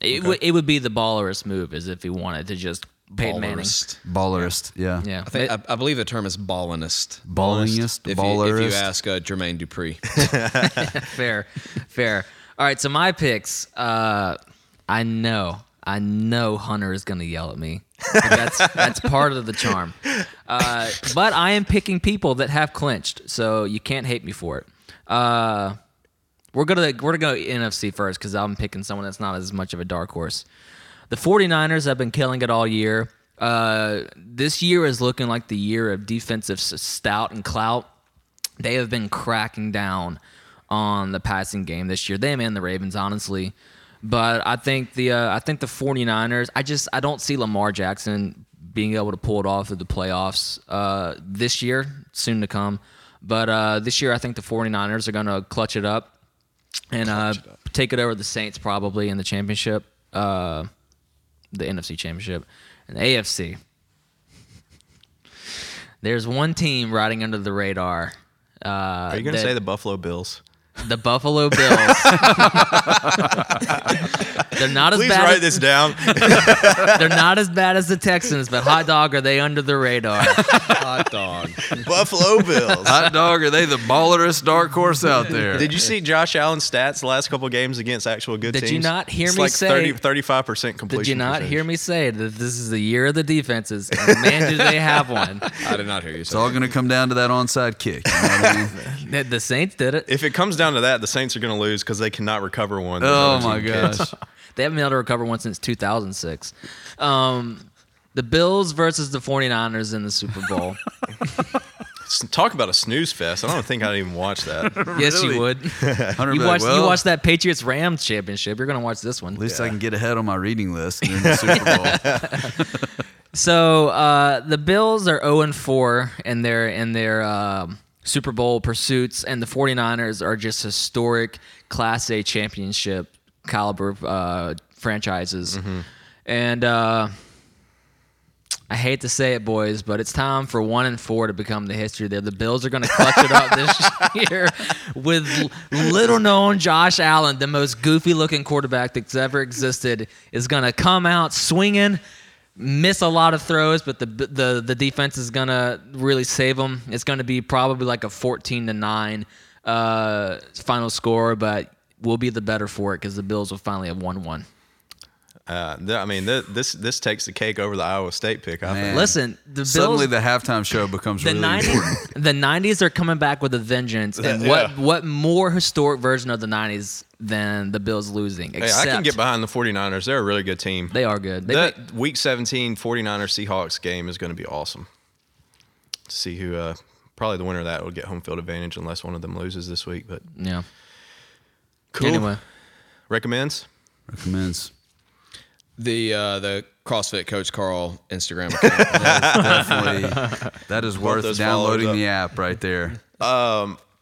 It, would it would be the ballerist move, as if he wanted to just Peyton Manning. Ballerist. Ballerist, yeah. Yeah. I think. I, I believe the term is ballinist. Ballingest, If you, ballerist. if you ask uh, Jermaine Dupri, fair, fair. All right, so my picks. Uh, I know, I know Hunter is going to yell at me. But that's that's part of the charm. Uh, but I am picking people that have clinched, so you can't hate me for it. Uh, we're gonna we're gonna go NFC first because I'm picking someone that's not as much of a dark horse. The 49ers have been killing it all year. Uh, this year is looking like the year of defensive stout and clout. they have been cracking down on the passing game this year. Them and the Ravens, honestly. But I think the uh, I think the 49ers, I just I don't see Lamar Jackson being able to pull it off through the playoffs uh, this year, soon to come. But uh, this year, I think the 49ers are going to clutch it up and uh, take it over the Saints probably in the championship, uh, the NFC championship, and the AFC. There's one team riding under the radar. Uh, Are you going to say the Buffalo Bills? The Buffalo Bills? they're not as Please bad. write as, this down. They're not as bad as the Texans, but hot dog are they under the radar? Hot dog. Buffalo Bills. Hot dog, are they the ballerest dark horse out there? Did you see Josh Allen's stats the last couple games against actual good Did you teams? not hear it's me like say- 35% completion. Did you not percentage. hear me say that this is the year of the defenses? And man, do they have one. I did not hear you It's all going to come down to that onside kick. You know what I mean? The- The Saints did it. If it comes down to that, the Saints are going to lose because they cannot recover one. oh my gosh. They haven't been able to recover one since 2006. Um, the Bills versus the 49ers in the Super Bowl. Talk about a snooze fest. I don't think I'd even watch that. yes, Really? you would. Hunter You be like, watched, well, you watched that Patriots Rams championship. You're going to watch this one. At least I can get ahead on my reading list and in the Super Bowl. So uh, the Bills are 0 and 4 in their in their um Super Bowl pursuits, and the 49ers are just historic Class A championship caliber uh, franchises. And uh, I hate to say it, boys, but it's time for one and four to become the history there. The Bills are going to clutch it up this year with little known Josh Allen, the most goofy looking quarterback that's ever existed, is going to come out swinging, miss a lot of throws, but the the the defense is to really save them. It's to be probably like a 14 to nine uh, final score, but we'll be the better for it because the Bills will finally have won one. Uh, th- I mean, th- this this takes the cake over the Iowa State pick. I think. Listen, the Bills. Suddenly the halftime show becomes the really nineties, important. the nineties are coming back with a vengeance, and Yeah. what what more historic version of the nineties than the Bills losing? Hey, I can get behind the 49ers. They're a really good team. They are good. They that week 17 49ers Seahawks game is going to be awesome. To see who, uh, probably the winner of that will get home field advantage unless one of them loses this week. But yeah. cool. Anyway, Recommends? Recommends. The uh, the CrossFit Coach Carl Instagram account. Definitely. That is worth downloading the app right there.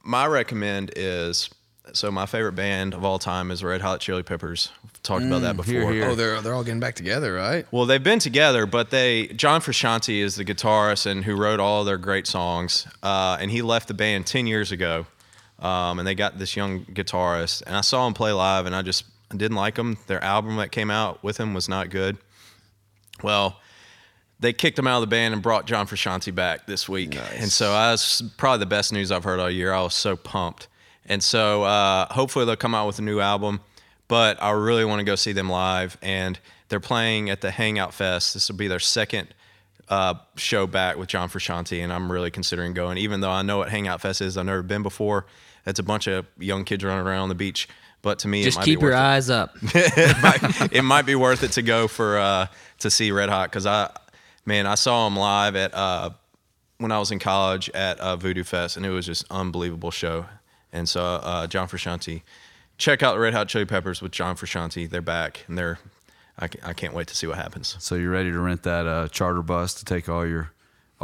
My recommend is so my favorite band of all time is Red Hot Chili Peppers. We've talked about that before. here, here. oh, they're they're all getting back together, right? Well, they've been together, but they John Frusciante is the guitarist and who wrote all their great songs, uh, and he left the band ten years ago. Um, and they got this young guitarist, and I saw him play live, and I just didn't like them. Their album that came out with him was not good. Well, they kicked him out of the band and brought John Frusciante back this week, and so I was probably the best news I've heard all year. I was so pumped, and so uh, hopefully they'll come out with a new album. But I really want to go see them live, and they're playing at the Hangout Fest. This will be their second uh, show back with John Frusciante, and I'm really considering going. Even though I know what Hangout Fest is, I've never been before. It's a bunch of young kids running around on the beach. But to me, just it might keep be your worth it eyes up. it, might, it might be worth it to go for uh, to see Red Hot because I, man, I saw them live at uh, when I was in college at uh, Voodoo Fest, and it was just unbelievable show. And so, uh, John Frusciante, check out the Red Hot Chili Peppers with John Frusciante. They're back, and they're I, I can't wait to see what happens. So you're ready to rent that uh, charter bus to take all your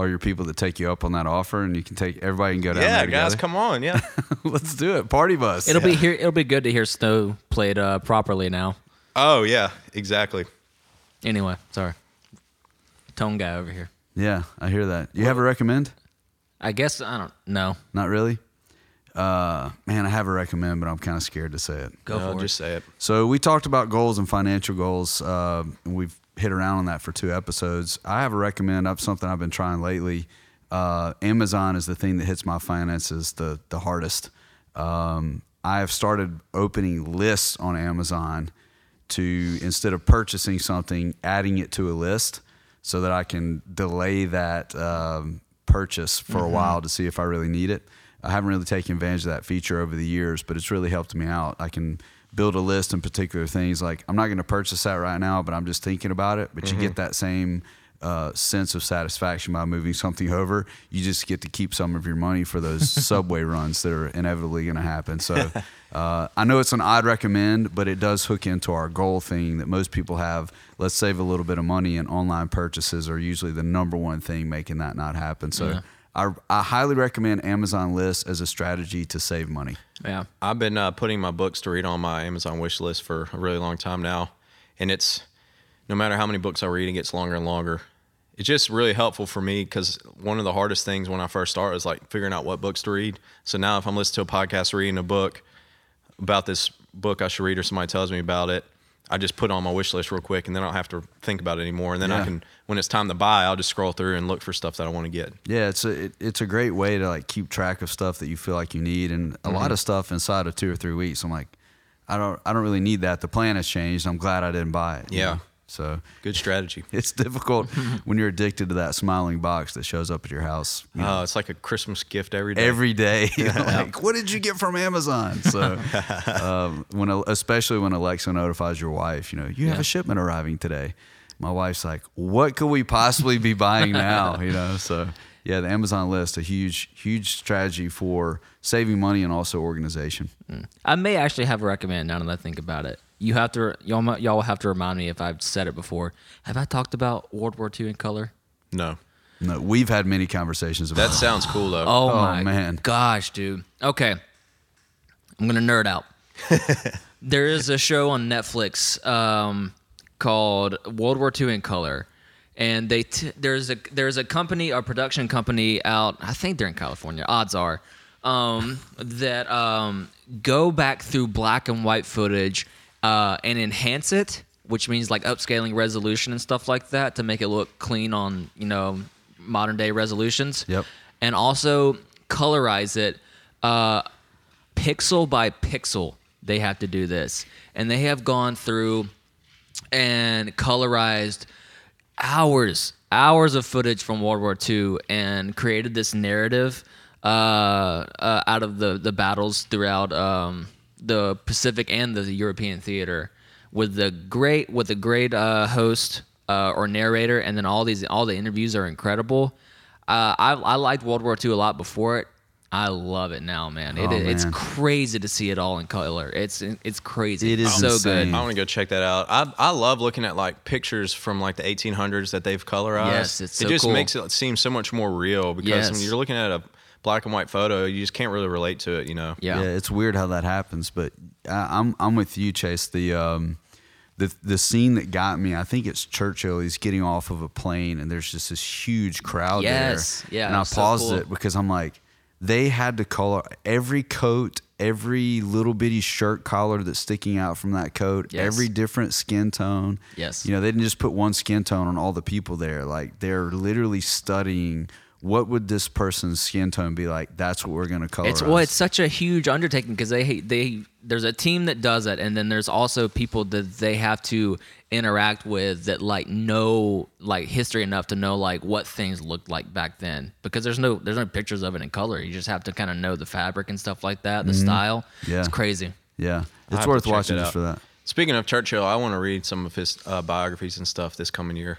all your people that take you up on that offer, and you can take everybody can go down Yeah, there guys, come on, yeah. Let's do it. Party bus. It'll be here. It'll be good to hear Snow played uh, properly now. oh yeah, exactly. Anyway, sorry. Tone guy over here. yeah, I hear that. You have a recommend? I guess I don't know. Not really. Uh, man, I have a recommend, but I'm kind of scared to say it. Go No, for just say it. So we talked about goals and financial goals, uh, and we've hit around on that for two episodes. I have a recommend up something I've been trying lately. Uh, Amazon is the thing that hits my finances the the hardest. Um, I have started opening lists on Amazon to instead of purchasing something, adding it to a list so that I can delay that um, purchase for a while to see if I really need it. I haven't really taken advantage of that feature over the years, but it's really helped me out. I can build a list in particular things like I'm not going to purchase that right now, but I'm just thinking about it. But you get that same uh, sense of satisfaction by moving something over. You just get to keep some of your money for those subway runs that are inevitably going to happen. So uh, I know it's an odd recommend, but it does hook into our goal thing that most people have. Let's save a little bit of money, and online purchases are usually the number one thing making that not happen. So. Yeah. I, I highly recommend Amazon lists as a strategy to save money. Yeah. I've been uh, putting my books to read on my Amazon wish list for a really long time now, and it's no matter how many books I read, it gets longer and longer. It's just really helpful for me because one of the hardest things when I first started was like figuring out what books to read. So now, if I'm listening to a podcast reading a book about this book I should read, or somebody tells me about it, I just put it on my wish list real quick, and then I don't have to think about it anymore. And then I can, when it's time to buy, I'll just scroll through and look for stuff that I want to get. Yeah, it's a it, it's a great way to like keep track of stuff that you feel like you need, and a lot mm-hmm. of stuff inside of two or three weeks. I'm like, I don't I don't really need that. The plan has changed. I'm glad I didn't buy it. Yeah. know? So Good strategy. it's difficult when you're addicted to that smiling box that shows up at your house you know, Oh, it's like a Christmas gift every day. every day. You're like, what did you get from Amazon? So, um, when especially when Alexa notifies your wife, you know, you have a shipment arriving today. My wife's like, what could we possibly be buying now? You know, so yeah, the Amazon list a huge, huge strategy for saving money and also organization. I may actually have a recommend now that I think about it. You have to y'all mu- y'all will have to remind me if I've said it before. Have I talked about World War II in color? no. No, we've had many conversations about That sounds cool though. Oh, Oh, my man. gosh, dude. Okay. I'm going to nerd out. there is a show on Netflix um, called World War II in Color. And they t- there's a there's a company, a production company out. I think they're in California. Odds are um, that um, go back through black and white footage uh, and enhance it, which means like upscaling resolution and stuff like that to make it look clean on you know modern day resolutions Yep. and also colorize it uh, pixel by pixel. They have to do this, and they have gone through and colorized hours, hours of footage from World War II, and created this narrative uh, uh, out of the the battles throughout um, the Pacific and the European theater, with the great with a great uh, host uh, or narrator, and then all these all the interviews are incredible. Uh, I I liked World War II a lot before it. I love it now, man. It, Oh, It's crazy to see it all in color. It's it's crazy. It is so insane. good. I want to go check that out. I I love looking at like pictures from like the 1800s that they've colorized. Yes, it's it so just cool. makes it seem so much more real because when you're looking at a black and white photo, you just can't really relate to it. You know. Yeah. it's weird how that happens, but I, I'm I'm with you, Chase. The um, the the scene that got me, I think it's Churchill. He's getting off of a plane, and there's just this huge crowd Yes. there. Yeah, and I so paused cool. it because I'm like, they had to color every coat, every little bitty shirt collar that's sticking out from that coat, Yes. every different skin tone. Yes. you know, they didn't just put one skin tone on all the people there. Like they're literally studying. What would this person's skin tone be like? That's what we're gonna color. It's well, it's such a huge undertaking because they they there's a team that does it, and then there's also people that they have to interact with that like know like history enough to know like what things looked like back then because there's no there's no pictures of it in color. You just have to kind of know the fabric and stuff like that, the style. Yeah. it's crazy. Yeah, it's worth watching just out. for that. Speaking of Churchill, I want to read some of his uh, biographies and stuff this coming year.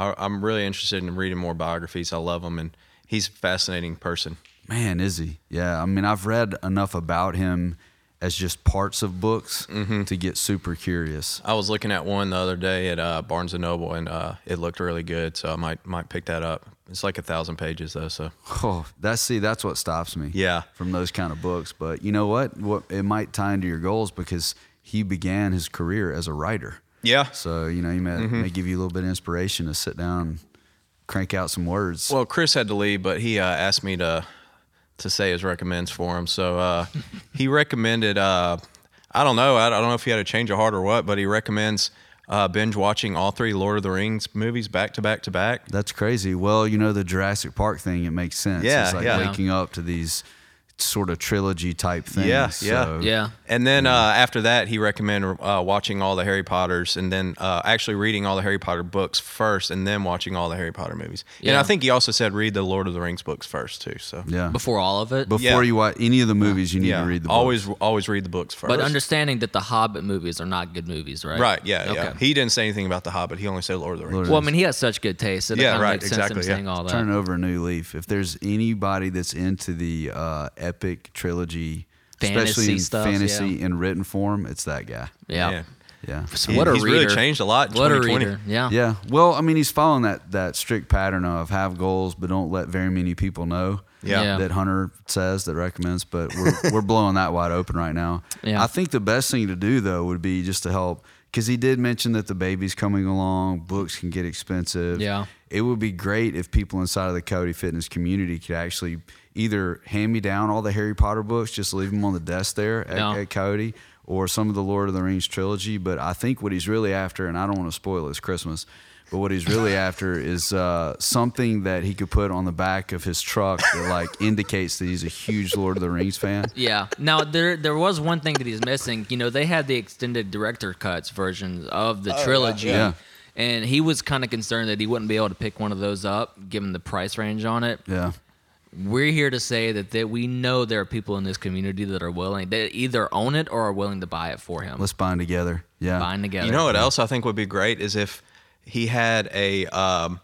I, I'm really interested in reading more biographies. I love him, and he's a fascinating person. Man, is he? Yeah, I mean, I've read enough about him as just parts of books Mm-hmm. to get super curious. I was looking at one the other day at uh, Barnes and Noble, and uh, it looked really good. So I might might pick that up. It's like a thousand pages though. So Oh, that's see, that's what stops me. Yeah. from those kind of books. But you know what? What it might tie into your goals because he began his career as a writer. Yeah. So you know, he may, Mm-hmm. may give you a little bit of inspiration to sit down, and crank out some words. Well, Chris had to leave, but he uh, asked me to to say his recommends for him. So uh, he recommended. Uh, I don't know. I don't know if he had a change of heart or what, but he recommends uh, binge watching all three Lord of the Rings movies back to back to back. That's crazy. Well, you know the Jurassic Park thing. It makes sense. Yeah, it's like yeah. waking up to these sort of trilogy type thing. Yeah, yeah. So, Yeah. And then uh, after that, he recommended uh, watching all the Harry Potters, and then uh, actually reading all the Harry Potter books first, and then watching all the Harry Potter movies. Yeah. And I think he also said read the Lord of the Rings books first too. So yeah. Before all of it. Before Yeah. you watch any of the movies, you need yeah, to read the books. always always read the books first. but understanding that the Hobbit movies are not good movies, right? right, yeah, yeah. He didn't say anything about the Hobbit. He only said Lord of the Rings. Lord Well, I mean, he has such good taste. So that Yeah, right, Makes exactly, Him yeah. saying all that. turn over a new leaf. If there's anybody that's into the uh, epic trilogy, especially Fantasy in stuff, fantasy yeah. in written form, it's that guy. Yeah. yeah. Yeah. So He- what a he's reader. really changed a lot in What a reader. Yeah. Yeah. Well, I mean, he's following that that strict pattern of have goals, but don't let very many people know. Yeah. Yeah. That Hunter says that recommends, but we're we're blowing that wide open right now. Yeah. I think the best thing to do though would be just to help because he did mention that the baby's coming along. Books can get expensive. Yeah. It would be great if people inside of the Cody Fitness community could actually either hand me down all the Harry Potter books, just leave them on the desk there at, Yeah. at Cody, or some of the Lord of the Rings trilogy. But I think what he's really after, and I don't want to spoil his Christmas, but what he's really after is uh, something that he could put on the back of his truck that like indicates that he's a huge Lord of the Rings fan. Yeah. Now there there was one thing that he's missing. You know, they had the extended director cuts versions of the trilogy. Yeah. And he was kind of concerned that he wouldn't be able to pick one of those up, given the price range on it. Yeah. We're here to say that, that we know there are people in this community that are willing, that either own it or are willing to buy it for him. Let's bind together. Yeah. bind together. You know what else I think would be great is if he had a um,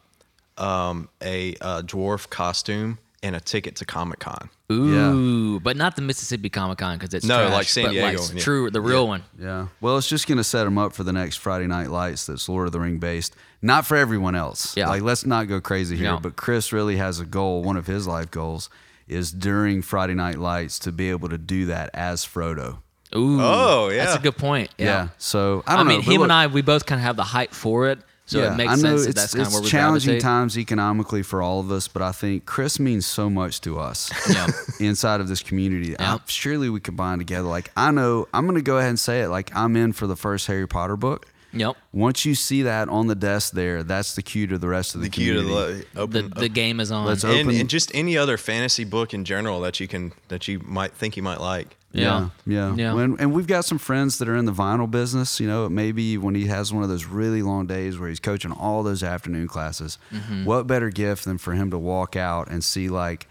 um, a uh, dwarf costume and a ticket to Comic Con. Ooh, but not the Mississippi Comic Con because it's No, trash, like San Diego like yeah. true, the real one. Yeah. Well, it's just going to set him up for the next Friday Night Lights that's Lord of the Ring based. Not for everyone else. Yeah. Like, let's not go crazy here. Yeah. But Chris really has a goal. One of his life goals is during Friday Night Lights to be able to do that as Frodo. Ooh, Oh, yeah, that's a good point. Yeah. Yeah, So I I, don't mean, know. but him and I, we both kind of have the hype for it, so yeah, it makes I know sense that it's, that's kind of it's challenging gravitate. times economically for all of us, but I think Chris means so much to us Yeah. inside of this community. Yeah. I- surely we could bind together. Like I know, I'm going to go ahead and say it. Like I'm in for the first Harry Potter book. Yep. Once you see that on the desk there, that's the cue to the rest of the, The key to community. the The open. the game is on. Let's and, open- and just any other fantasy book in general that you can that you might think you might like. Yeah, yeah. Yeah. When, and we've got some friends that are in the vinyl business. You know, maybe when he has one of those really long days where he's coaching all those afternoon classes, Mm-hmm. what better gift than for him to walk out and see like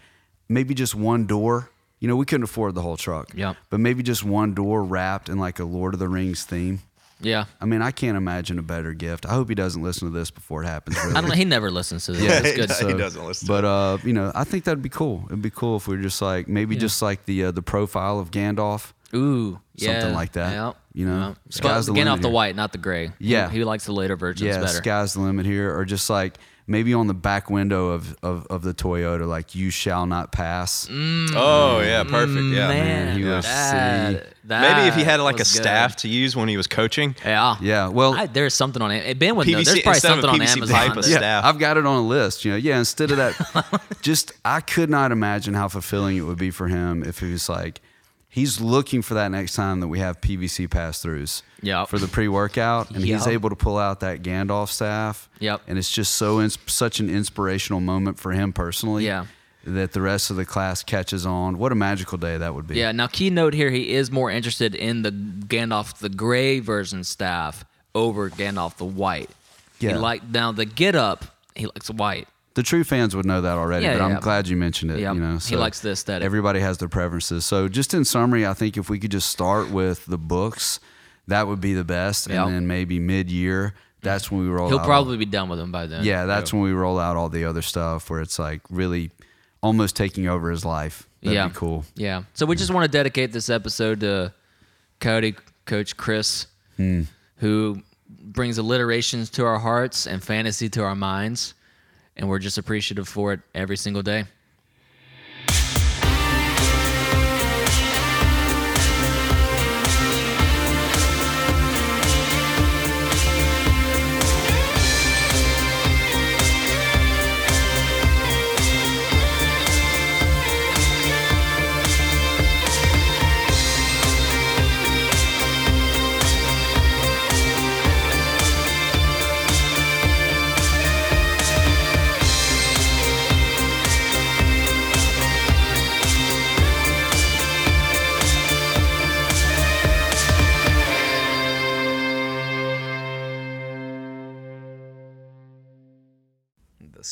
maybe just one door. You know, we couldn't afford the whole truck. Yep. But maybe just one door wrapped in like a Lord of the Rings theme. Yeah. I mean, I can't imagine a better gift. I hope he doesn't listen to this before it happens. Really. I don't know. He never listens to this. Yeah, it's good. he doesn't listen But uh, you know, I think that'd be cool. It'd be cool if we were just like maybe Yeah. just like the uh, the profile of Gandalf. Ooh, yeah, Something like that, Yep. you know? Yep. Sky's the limit off the white, not the gray. He- Yeah. he, likes the later versions yeah, better. sky's the limit here, or just like maybe on the back window of, of, of the Toyota, like "You shall not pass." Mm. Oh yeah, mm, perfect. Yeah. Man, he was that, that Maybe if he had like a was good. staff to use when he was coaching. Yeah. Yeah, well, I, there's something on it. Ben would know. There's probably instead of a something on Amazon. pipe, a yeah, staff. I've got it on a list. You know, yeah. Instead of that, just I could not imagine how fulfilling it would be for him if he was like, he's looking for that next time that we have PVC pass throughs. Yep. For the pre workout, and he's able to pull out that Gandalf staff. Yep. And it's just so such an inspirational moment for him personally. Yeah. That the rest of the class catches on. What a magical day that would be. Yeah. Now, keynote here, he is more interested in the Gandalf the gray version staff over Gandalf the white. Yeah. He like now the get up. He likes white. The true fans would know that already, Yeah, but I'm yeah. glad you mentioned it. Yeah, You know, he so likes the aesthetic. Everybody has their preferences. So, just in summary, I think if we could just start with the books, that would be the best, and then maybe mid-year, that's when we roll. He'll out probably be done with them by then. yeah, that's when we roll out all the other stuff where it's like really almost taking over his life. That'd yeah. be cool. Yeah. So we just want to dedicate this episode to Cody, Coach Chris, Hmm. who brings alliterations to our hearts and fantasy to our minds. And we're just appreciative for it every single day.